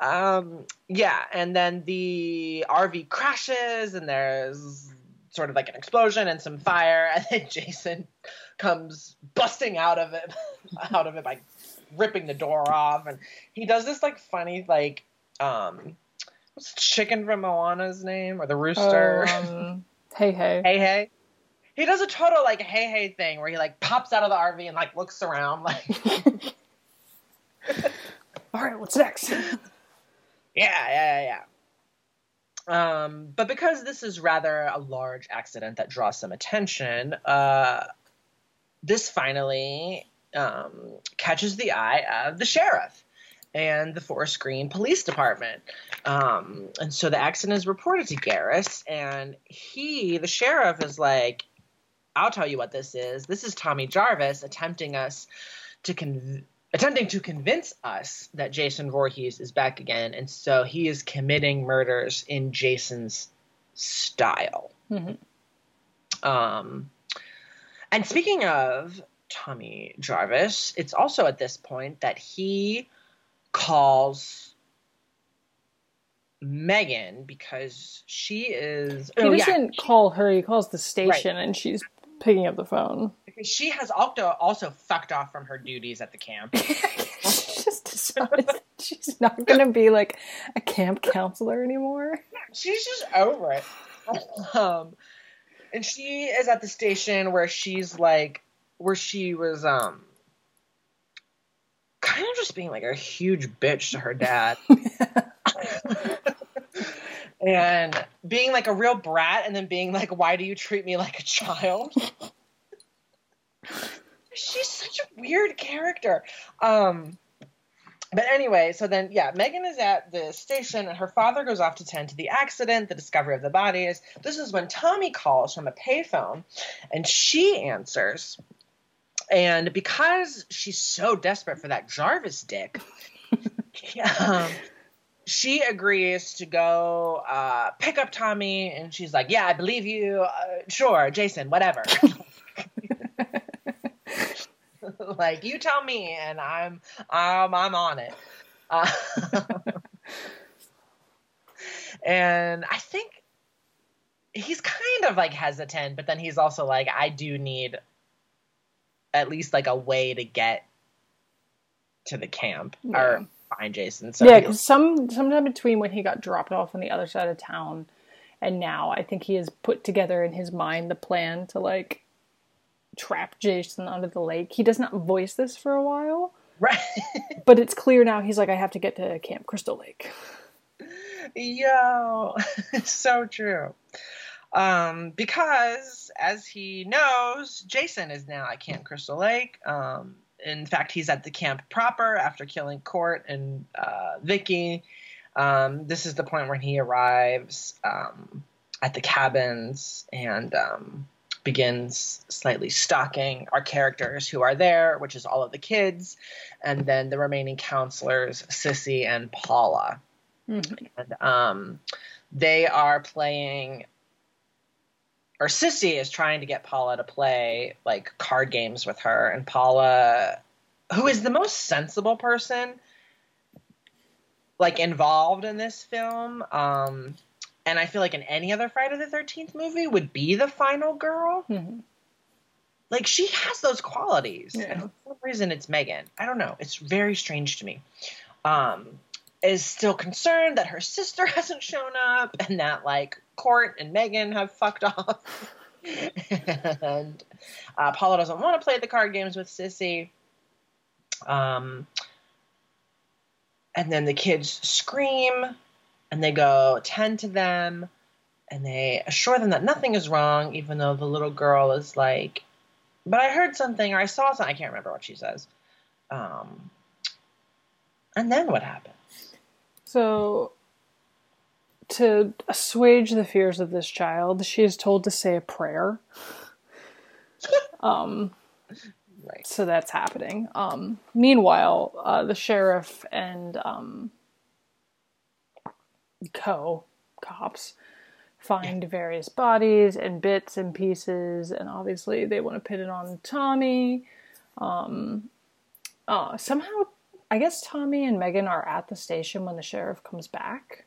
Um, yeah, and then the RV crashes and there's sort of like an explosion and some fire, and then Jason comes busting out of it out of it by ripping the door off and he does this like funny like um what's chicken from Moana's name or the rooster? Um, hey hey. Hey hey he does a total like hey hey thing where he like pops out of the RV and like looks around like All right, what's next? yeah, yeah, yeah. Um, but because this is rather a large accident that draws some attention, uh, this finally um, catches the eye of the sheriff and the Forest Green Police Department. Um, and so the accident is reported to Garris, and he, the sheriff, is like, I'll tell you what this is. This is Tommy Jarvis attempting us to con- attempting to convince us that Jason Voorhees is back again, and so he is committing murders in Jason's style. Mm-hmm. Um, and speaking of Tommy Jarvis, it's also at this point that he calls Megan because she is. He oh, doesn't yeah. call her; he calls the station, right. and she's picking up the phone. Because she has also also fucked off from her duties at the camp. she just decides she's not going to be like a camp counselor anymore. She's just over it. Um, and she is at the station where she's like, where she was um kind of just being like a huge bitch to her dad. and being like a real brat and then being like why do you treat me like a child she's such a weird character um but anyway, so then yeah, Megan is at the station and her father goes off to tend to the accident, the discovery of the bodies. This is when Tommy calls from a payphone and she answers. And because she's so desperate for that Jarvis dick, um, she agrees to go uh, pick up Tommy, and she's like, "Yeah, I believe you. Uh, sure, Jason, whatever." like you tell me, and I'm um, I'm on it. Uh, and I think he's kind of like hesitant, but then he's also like, I do need at least like a way to get to the camp yeah. or find Jason. So yeah, because some sometime between when he got dropped off on the other side of town and now, I think he has put together in his mind the plan to like trap Jason under the lake. He does not voice this for a while. Right. but it's clear now he's like, I have to get to Camp Crystal Lake. Yo, so true. Um, because as he knows, Jason is now at Camp Crystal Lake. Um, in fact, he's at the camp proper after killing Cort and uh, Vicky. Um, this is the point where he arrives um, at the cabins and um, begins slightly stalking our characters who are there, which is all of the kids, and then the remaining counselors, Sissy and Paula. Mm-hmm. And um, they are playing, or Sissy is trying to get Paula to play like card games with her, and Paula, who is the most sensible person, like involved in this film, um, and I feel like in any other Friday the Thirteenth movie would be the final girl. Mm-hmm. Like she has those qualities, yeah. and for some reason it's Megan. I don't know. It's very strange to me. Um, is still concerned that her sister hasn't shown up, and that like Cort and Megan have fucked off. and uh, Paula doesn't want to play the card games with Sissy. Um, and then the kids scream and they go tend to them and they assure them that nothing is wrong, even though the little girl is like, but I heard something or I saw something. I can't remember what she says. Um, and then what happens? So, to assuage the fears of this child, she is told to say a prayer. um, right. So that's happening. Um, meanwhile, uh, the sheriff and um, co cops find yeah. various bodies and bits and pieces, and obviously they want to pin it on Tommy. Um, uh, somehow, I guess Tommy and Megan are at the station when the sheriff comes back,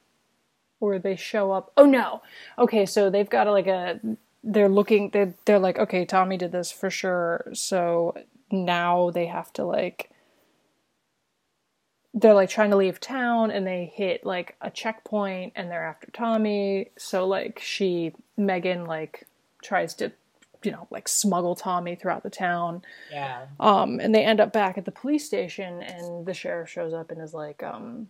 or they show up. Oh no! Okay, so they've got like a. They're looking. They're they're like, okay, Tommy did this for sure. So now they have to like they're like trying to leave town and they hit like a checkpoint and they're after Tommy. So like she Megan like tries to you know like smuggle Tommy throughout the town. Yeah. Um and they end up back at the police station and the sheriff shows up and is like um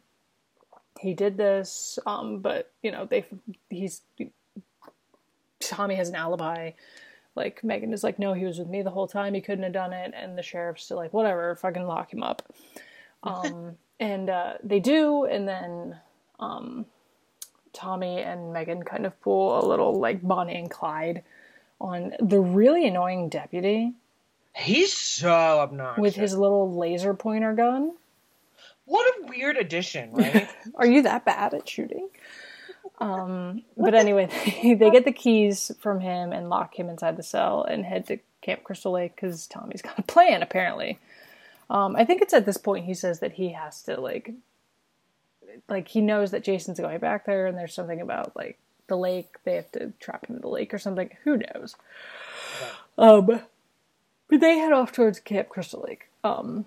he did this um but you know they he's Tommy has an alibi. Like Megan is like no he was with me the whole time he couldn't have done it and the sheriff's still like whatever fucking lock him up. Um and uh, they do, and then um, Tommy and Megan kind of pull a little like Bonnie and Clyde on the really annoying deputy. He's so obnoxious with his little laser pointer gun. What a weird addition, right? Are you that bad at shooting? Um, but anyway, they, they get the keys from him and lock him inside the cell and head to Camp Crystal Lake because Tommy's got a plan apparently. Um, I think it's at this point he says that he has to like, like he knows that Jason's going back there, and there's something about like the lake. They have to trap him in the lake or something. Who knows? Um, but they head off towards Camp Crystal Lake. Um,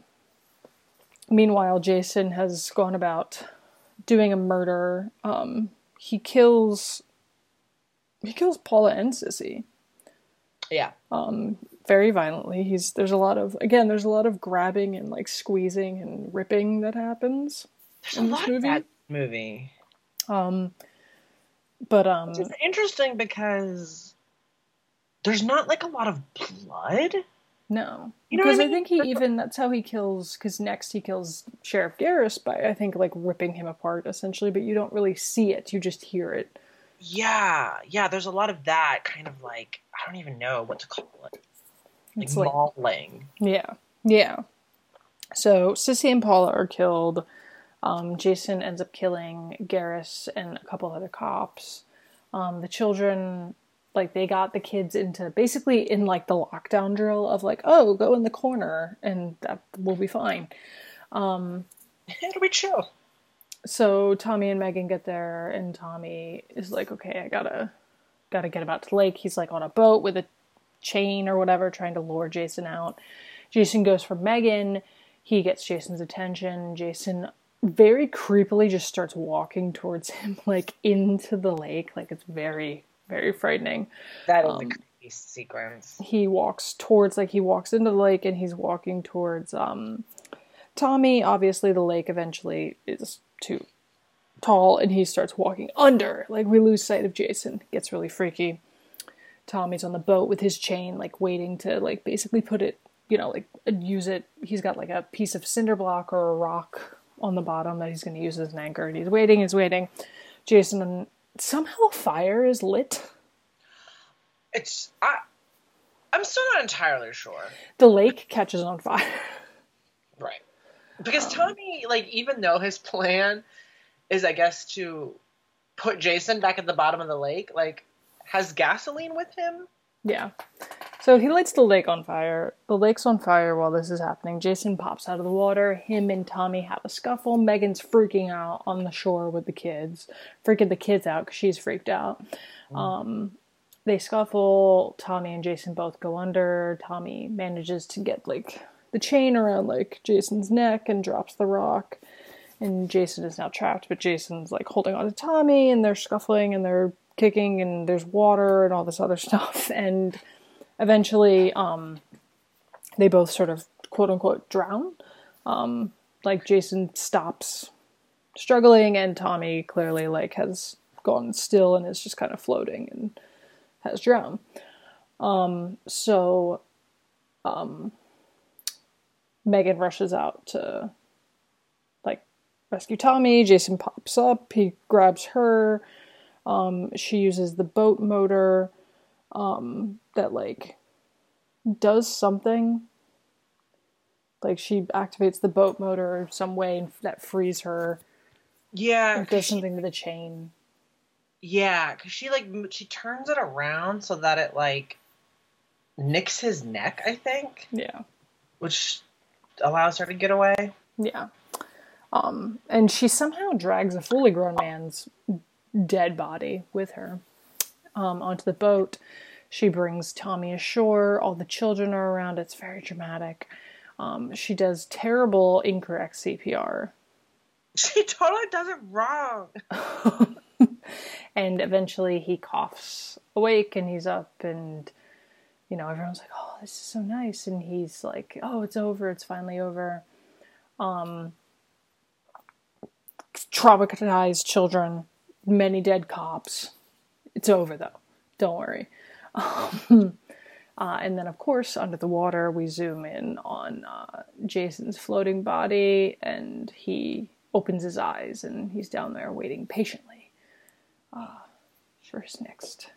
meanwhile, Jason has gone about doing a murder. Um, he kills. He kills Paula and Sissy. Yeah. Um, very violently. He's there's a lot of again there's a lot of grabbing and like squeezing and ripping that happens there's in this movie. movie. Um, but um, it's interesting because there's not like a lot of blood. No, You know because I I, think he even that's how he kills. Because next he kills Sheriff Garris by I think like ripping him apart essentially, but you don't really see it; you just hear it. Yeah, yeah. There's a lot of that kind of like I don't even know what to call it. Like It's like mauling. yeah, yeah. So Sissy and Paula are killed. Um, Jason ends up killing Garris and a couple other cops. Um, the children, like they got the kids into basically in like the lockdown drill of like, oh, go in the corner and that will be fine. It'll be chill. so Tommy and Megan get there, and Tommy is like, "Okay, I gotta, gotta get him out to the lake." He's like on a boat with a chain or whatever, trying to lure Jason out. Jason goes for Megan. He gets Jason's attention. Jason very creepily just starts walking towards him, like into the lake. Like it's very, very frightening. That is Um, creepy sequence. He walks towards, like he walks into the lake, and he's walking towards um, Tommy. Obviously, the lake eventually is too tall and he starts walking under. Like we lose sight of Jason. Gets really freaky. Tommy's on the boat with his chain, like waiting to like basically put it, you know, like use it. He's got like a piece of cinder block or a rock on the bottom that he's going to use as an anchor. And he's waiting, he's waiting. Jason somehow a fire is lit. It's I. I'm still not entirely sure. The lake catches on fire. Right. Because Um, Tommy, like, even though his plan is, I guess, to put Jason back at the bottom of the lake, like, has gasoline with him. Yeah. So he lights the lake on fire. The lake's on fire while this is happening. Jason pops out of the water. Him and Tommy have a scuffle. Megan's freaking out on the shore with the kids, freaking the kids out because she's freaked out. Um, they scuffle. Tommy and Jason both go under. Tommy manages to get like the chain around like Jason's neck and drops the rock. And Jason is now trapped, but Jason's like holding on to Tommy, and they're scuffling and they're kicking, and there's water and all this other stuff. And eventually, um, they both sort of quote unquote drown. Um, like Jason stops struggling, and Tommy clearly like has gone still and is just kind of floating and has drowned. Um, so, um, Megan rushes out to like rescue Tommy. Jason pops up. He grabs her. Um, she uses the boat motor um, that like does something. Like she activates the boat motor some way that frees her. Yeah. Or does something to the chain. Yeah, because she, like, she turns it around so that it, like, nicks his neck, I think, Yeah. which allows her to get away. Yeah. Um, and she somehow drags a fully grown man's dead body with her um, onto the boat. She brings Tommy ashore. All the children are around. It's very dramatic. Um, she does terrible incorrect CPR. She totally does it wrong. and eventually he coughs awake and he's up and you know everyone's like oh this is so nice and he's like oh it's over it's finally over um traumatized children many dead cops it's over though don't worry um, uh, and then of course under the water we zoom in on uh, jason's floating body and he opens his eyes and he's down there waiting patiently uh, for his next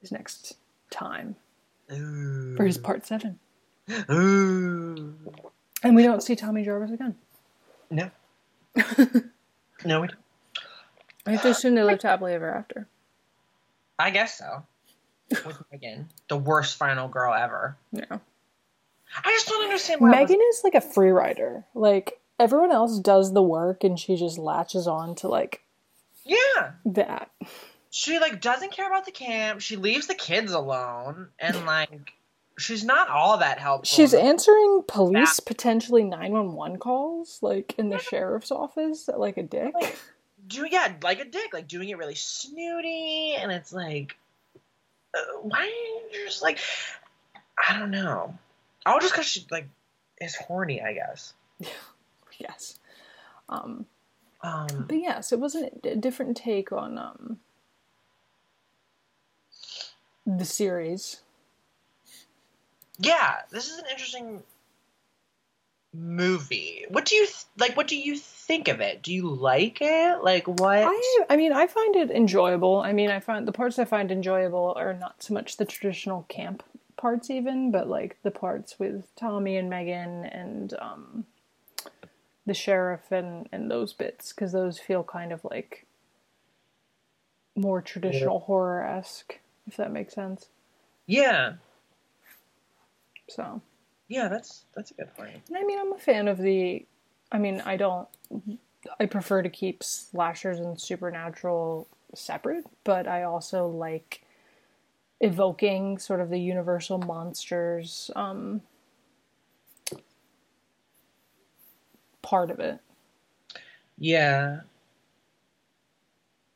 his next time Ooh. for his part seven Ooh. and we don't see tommy jarvis again No. no, we don't. i have to assume they lived happily ever after I guess so. With Megan, the worst final girl ever. yeah I just don't understand why. it was- megan is like a free rider like everyone else does the work and she just latches on to like Yeah, that she like doesn't care about the camp. She leaves the kids alone, and like she's not all that helpful. She's answering police potentially 911 calls, like in the sheriff's office, like a dick. Like, do yeah, like a dick, like doing it really snooty, and it's like, uh, why are you just like, I don't know. Oh, just because she like is horny, I guess. yes. Um, Um, but yes, it was a, a different take on um, the series. yeah, this is an interesting movie. What do you th- like? What do you think of it? Do you like it? Like what? I, I mean, I find it enjoyable. I mean, I find the parts I find enjoyable are not so much the traditional camp parts, even, but like the parts with Tommy and Megan and um, the sheriff and and those bits because those feel kind of like more traditional horror esque, if that makes sense. yeah, So, yeah, that's that's a good point. and I mean, I'm a fan of the. I mean, I don't. I prefer to keep slashers and supernatural separate, but I also like evoking sort of the universal monsters um, part of it. Yeah.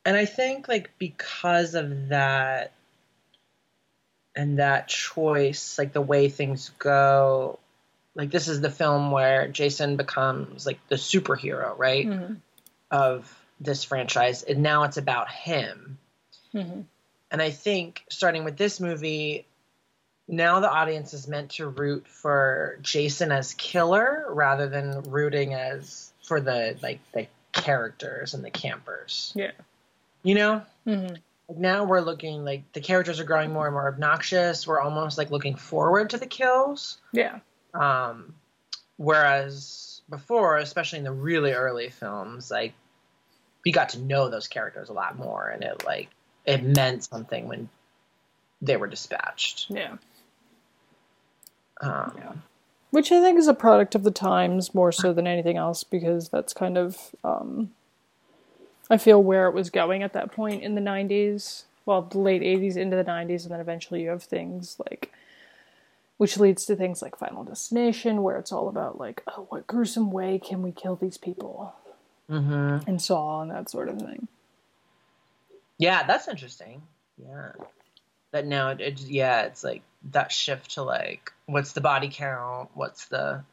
And I think like because of that and that choice, like the way things go, like this is the film where Jason becomes like the superhero, right? Mhm. Of this franchise. And now it's about him. Mhm. And I think starting with this movie, now the audience is meant to root for Jason as killer rather than rooting as for the like the characters and the campers. Yeah. You know? hmm Like now we're looking like the characters are growing more and more obnoxious. We're almost like looking forward to the kills. Yeah. Um, whereas before, especially in the really early films, like we got to know those characters a lot more, and it like it meant something when they were dispatched. Yeah. Um, Yeah. Which I think is a product of the times more so than anything else because that's kind of um, I feel where it was going at that point in the 90s. Well, the late 80s into the 90s and then eventually you have things like which leads to things like Final Destination where it's all about like oh what gruesome way can we kill these people mhm. and Saw and that sort of thing. Yeah, that's interesting. Yeah, that now it, it yeah, it's like that shift to like what's the body count, what's the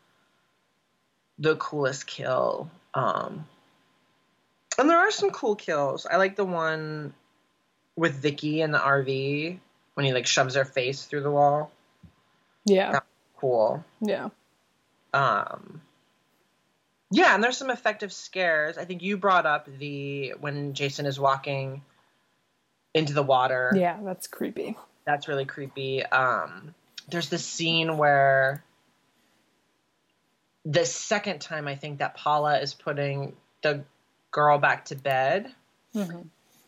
the coolest kill. Um, and there are some cool kills. I like the one with Nikki in the RV when he like shoves her face through the wall. Yeah. Cool. Yeah. Um, yeah, and there's some effective scares. I think you brought up the when Jason is walking into the water. Yeah, that's creepy. That's really creepy. Um, there's this scene where the second time I think that Paula is putting the girl back to bed hmm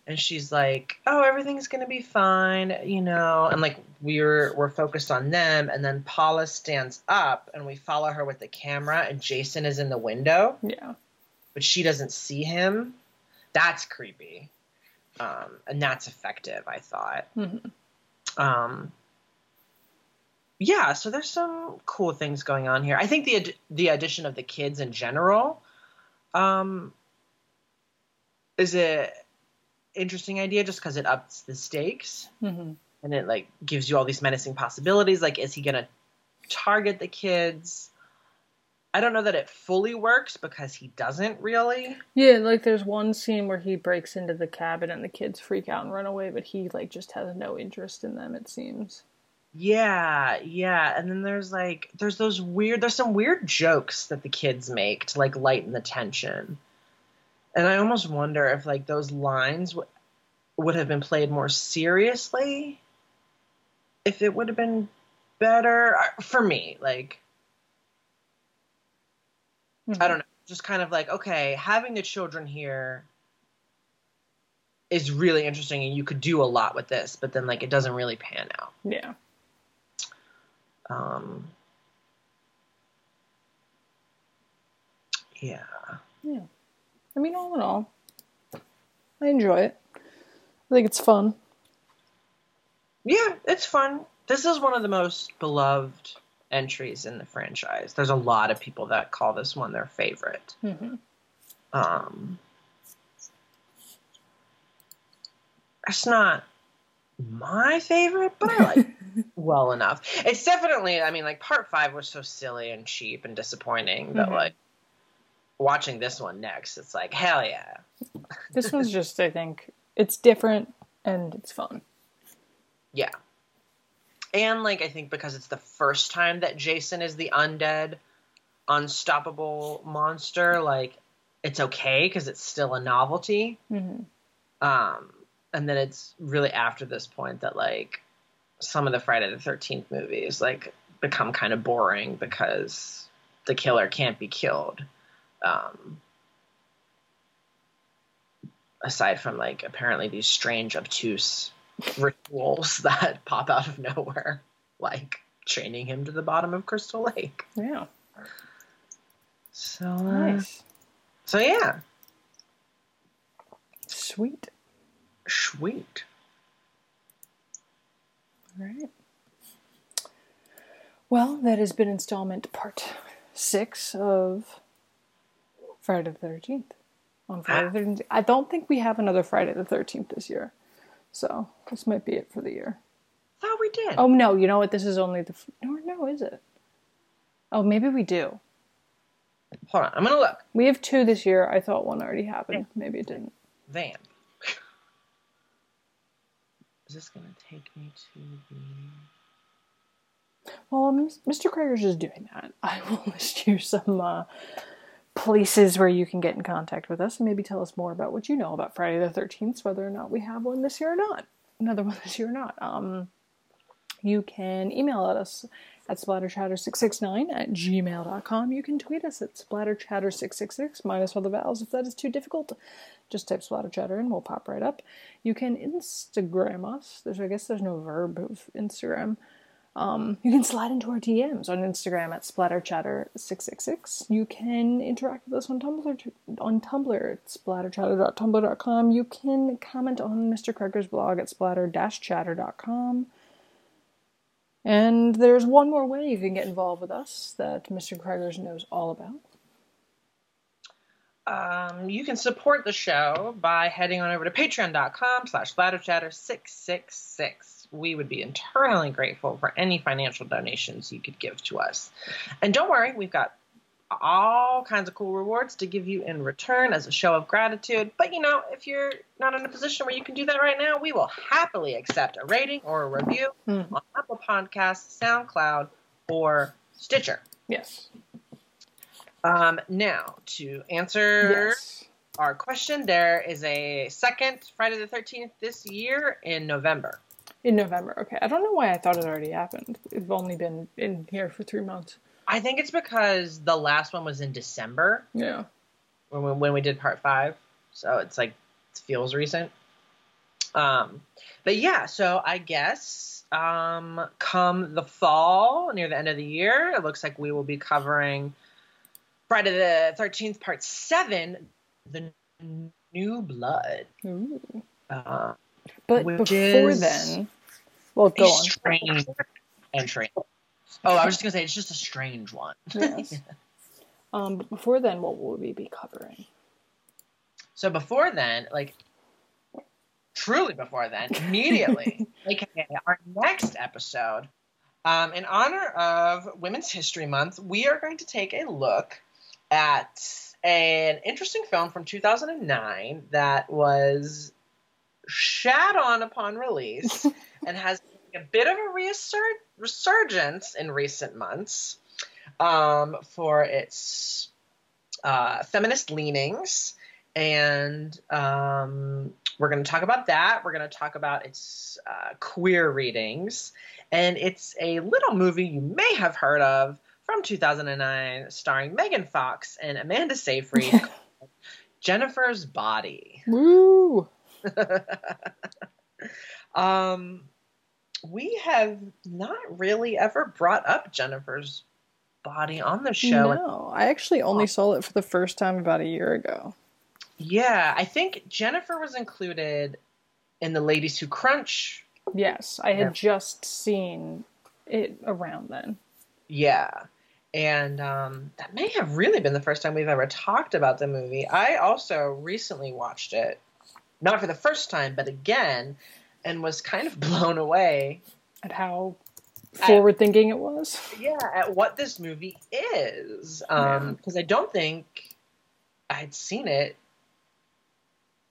and she's like, "Oh, everything's gonna be fine," you know, and like we're we're focused on them, and then Paula stands up, and we follow her with the camera, and Jason is in the window, Yeah. but she doesn't see him. That's creepy, um, and that's effective. I thought. hmm Um, yeah, so there's some cool things going on here. I think the the addition of the kids in general, um, is a interesting idea just because it ups the stakes hmm and it like gives you all these menacing possibilities. Like, is he gonna target the kids? I don't know that it fully works because he doesn't really. Yeah, like there's one scene where he breaks into the cabin and the kids freak out and run away, but he like just has no interest in them. It seems. Yeah, yeah. And then there's like there's those weird there's some weird jokes that the kids make to like lighten the tension. And I almost wonder if like those lines w- would have been played more seriously if it would have been better Uh, for me, like I don't know, just kind of like okay, having the children here is really interesting and you could do a lot with this, but then like it doesn't really pan out. Yeah. Um, yeah yeah. I mean, all in all, I enjoy it. I think it's fun. Yeah, it's fun. This is one of the most beloved entries in the franchise. There's a lot of people that call this one their favorite. hmm Um, it's not my favorite, but I like it well enough. It's definitely, I mean, like part five was so silly and cheap and disappointing that Mhm. like watching this one next, it's like hell yeah. This one's just, I think, it's different and it's fun. Yeah. and like I think because it's the first time that Jason is the undead, unstoppable monster, like it's okay because it's still a novelty. hmm Um, and then it's really after this point that like some of the Friday the Thirteenth movies like become kind of boring because the killer can't be killed. Um, aside from like apparently these strange obtuse rituals that pop out of nowhere, like chaining him to the bottom of Crystal Lake. Yeah. So, uh, Nice. so yeah, Sweet. sweet. All right. Well, that has been installment part six of Friday the Thirteenth. On Friday the Thirteenth, I don't think we have another Friday the Thirteenth this year, so this might be it for the year. Thought we did. Oh no, you know what? This is only the no, no, is it? Oh, maybe we do. Hold on, I'm gonna look. We have two this year. I thought one already happened. Maybe it didn't. Vamp. Is this gonna take me to the? Well, Mr. Krager's just doing that. I will list you some uh, places where you can get in contact with us and maybe tell us more about what you know about Friday the 13th, whether or not we have one this year or not. Another one this year or not. Um, you can email at us at splatterchatter669 at gmail.com. You can tweet us at splatterchatter666, minus all the vowels if that is too difficult. Just type splatterchatter and we'll pop right up. You can Instagram us. There's, I guess there's no verb of Instagram. Um, you can slide into our DMs on Instagram at splatterchatter666. You can interact with us on Tumblr on Tumblr at splatterchatter.tumblr.com. You can comment on Mr. Kreger's blog at splatter-chatter.com. And there's one more way you can get involved with us that Mr. Kreger's knows all about. Um, you can support the show by heading on over to patreon.com slash splatterchatter666. We would be internally grateful for any financial donations you could give to us. And don't worry, we've got all kinds of cool rewards to give you in return as a show of gratitude. But you know, if you're not in a position where you can do that right now, we will happily accept a rating or a review Mhm. on Apple Podcasts, SoundCloud, or Stitcher. Yes. Um, now, to answer Yes. our question, there is a second Friday the 13th this year in November. In November. Okay. I don't know why I thought it already happened. We've only been in here for three months. I think it's because the last one was in December Yeah. when we, when we did part five. So it's like, it feels recent. Um, but yeah, so I guess um, come the fall, near the end of the year, it looks like we will be covering Friday the 13th, part seven, The New Blood. Ooh. Uh, But Which before then, well, go on. strange entry. Oh, I was just gonna say it's just a strange one. Yes. Um, but before then, what will we be covering? So before then, like truly before then, immediately, aka our next episode, um, in honor of Women's History Month, we are going to take a look at an interesting film from 2009 that was shat on upon release and has a bit of a resurgence in recent months um, for its uh, feminist leanings. And um, we're going to talk about that. We're going to talk about its uh, queer readings. And it's a little movie you may have heard of from 2009, starring Megan Fox and Amanda Seyfried, called Jennifer's Body. Woo! um, we have not really ever brought up Jennifer's body on the show. No, I actually only saw it for the first time about a year ago. Yeah, I think Jennifer was included in the Ladies Who Crunch. Yes, I had Yeah. just seen it around then. Yeah. And um, that may have really been the first time we've ever talked about the movie. I also recently watched it, not for the first time, but again, and was kind of blown away At how forward thinking it was. yeah at what this movie is Yeah. um because i don't think i'd seen it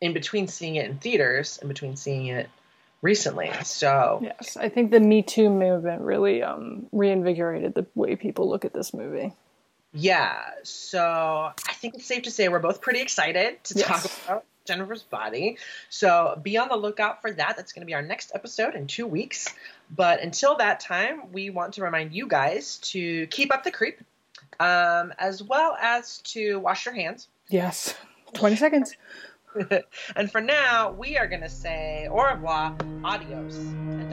in between seeing it in theaters in between seeing it recently. So yes, I think the Me Too movement really um, reinvigorated the way people look at this movie. Yeah, so I think it's safe to say we're both pretty excited to yes. talk about Jennifer's body. So be on the lookout for that. That's going to be our next episode in two weeks. But until that time, we want to remind you guys to keep up the creep, um, as well as to wash your hands. Yes, 20 seconds. and for now, we are going to say au revoir, adios, and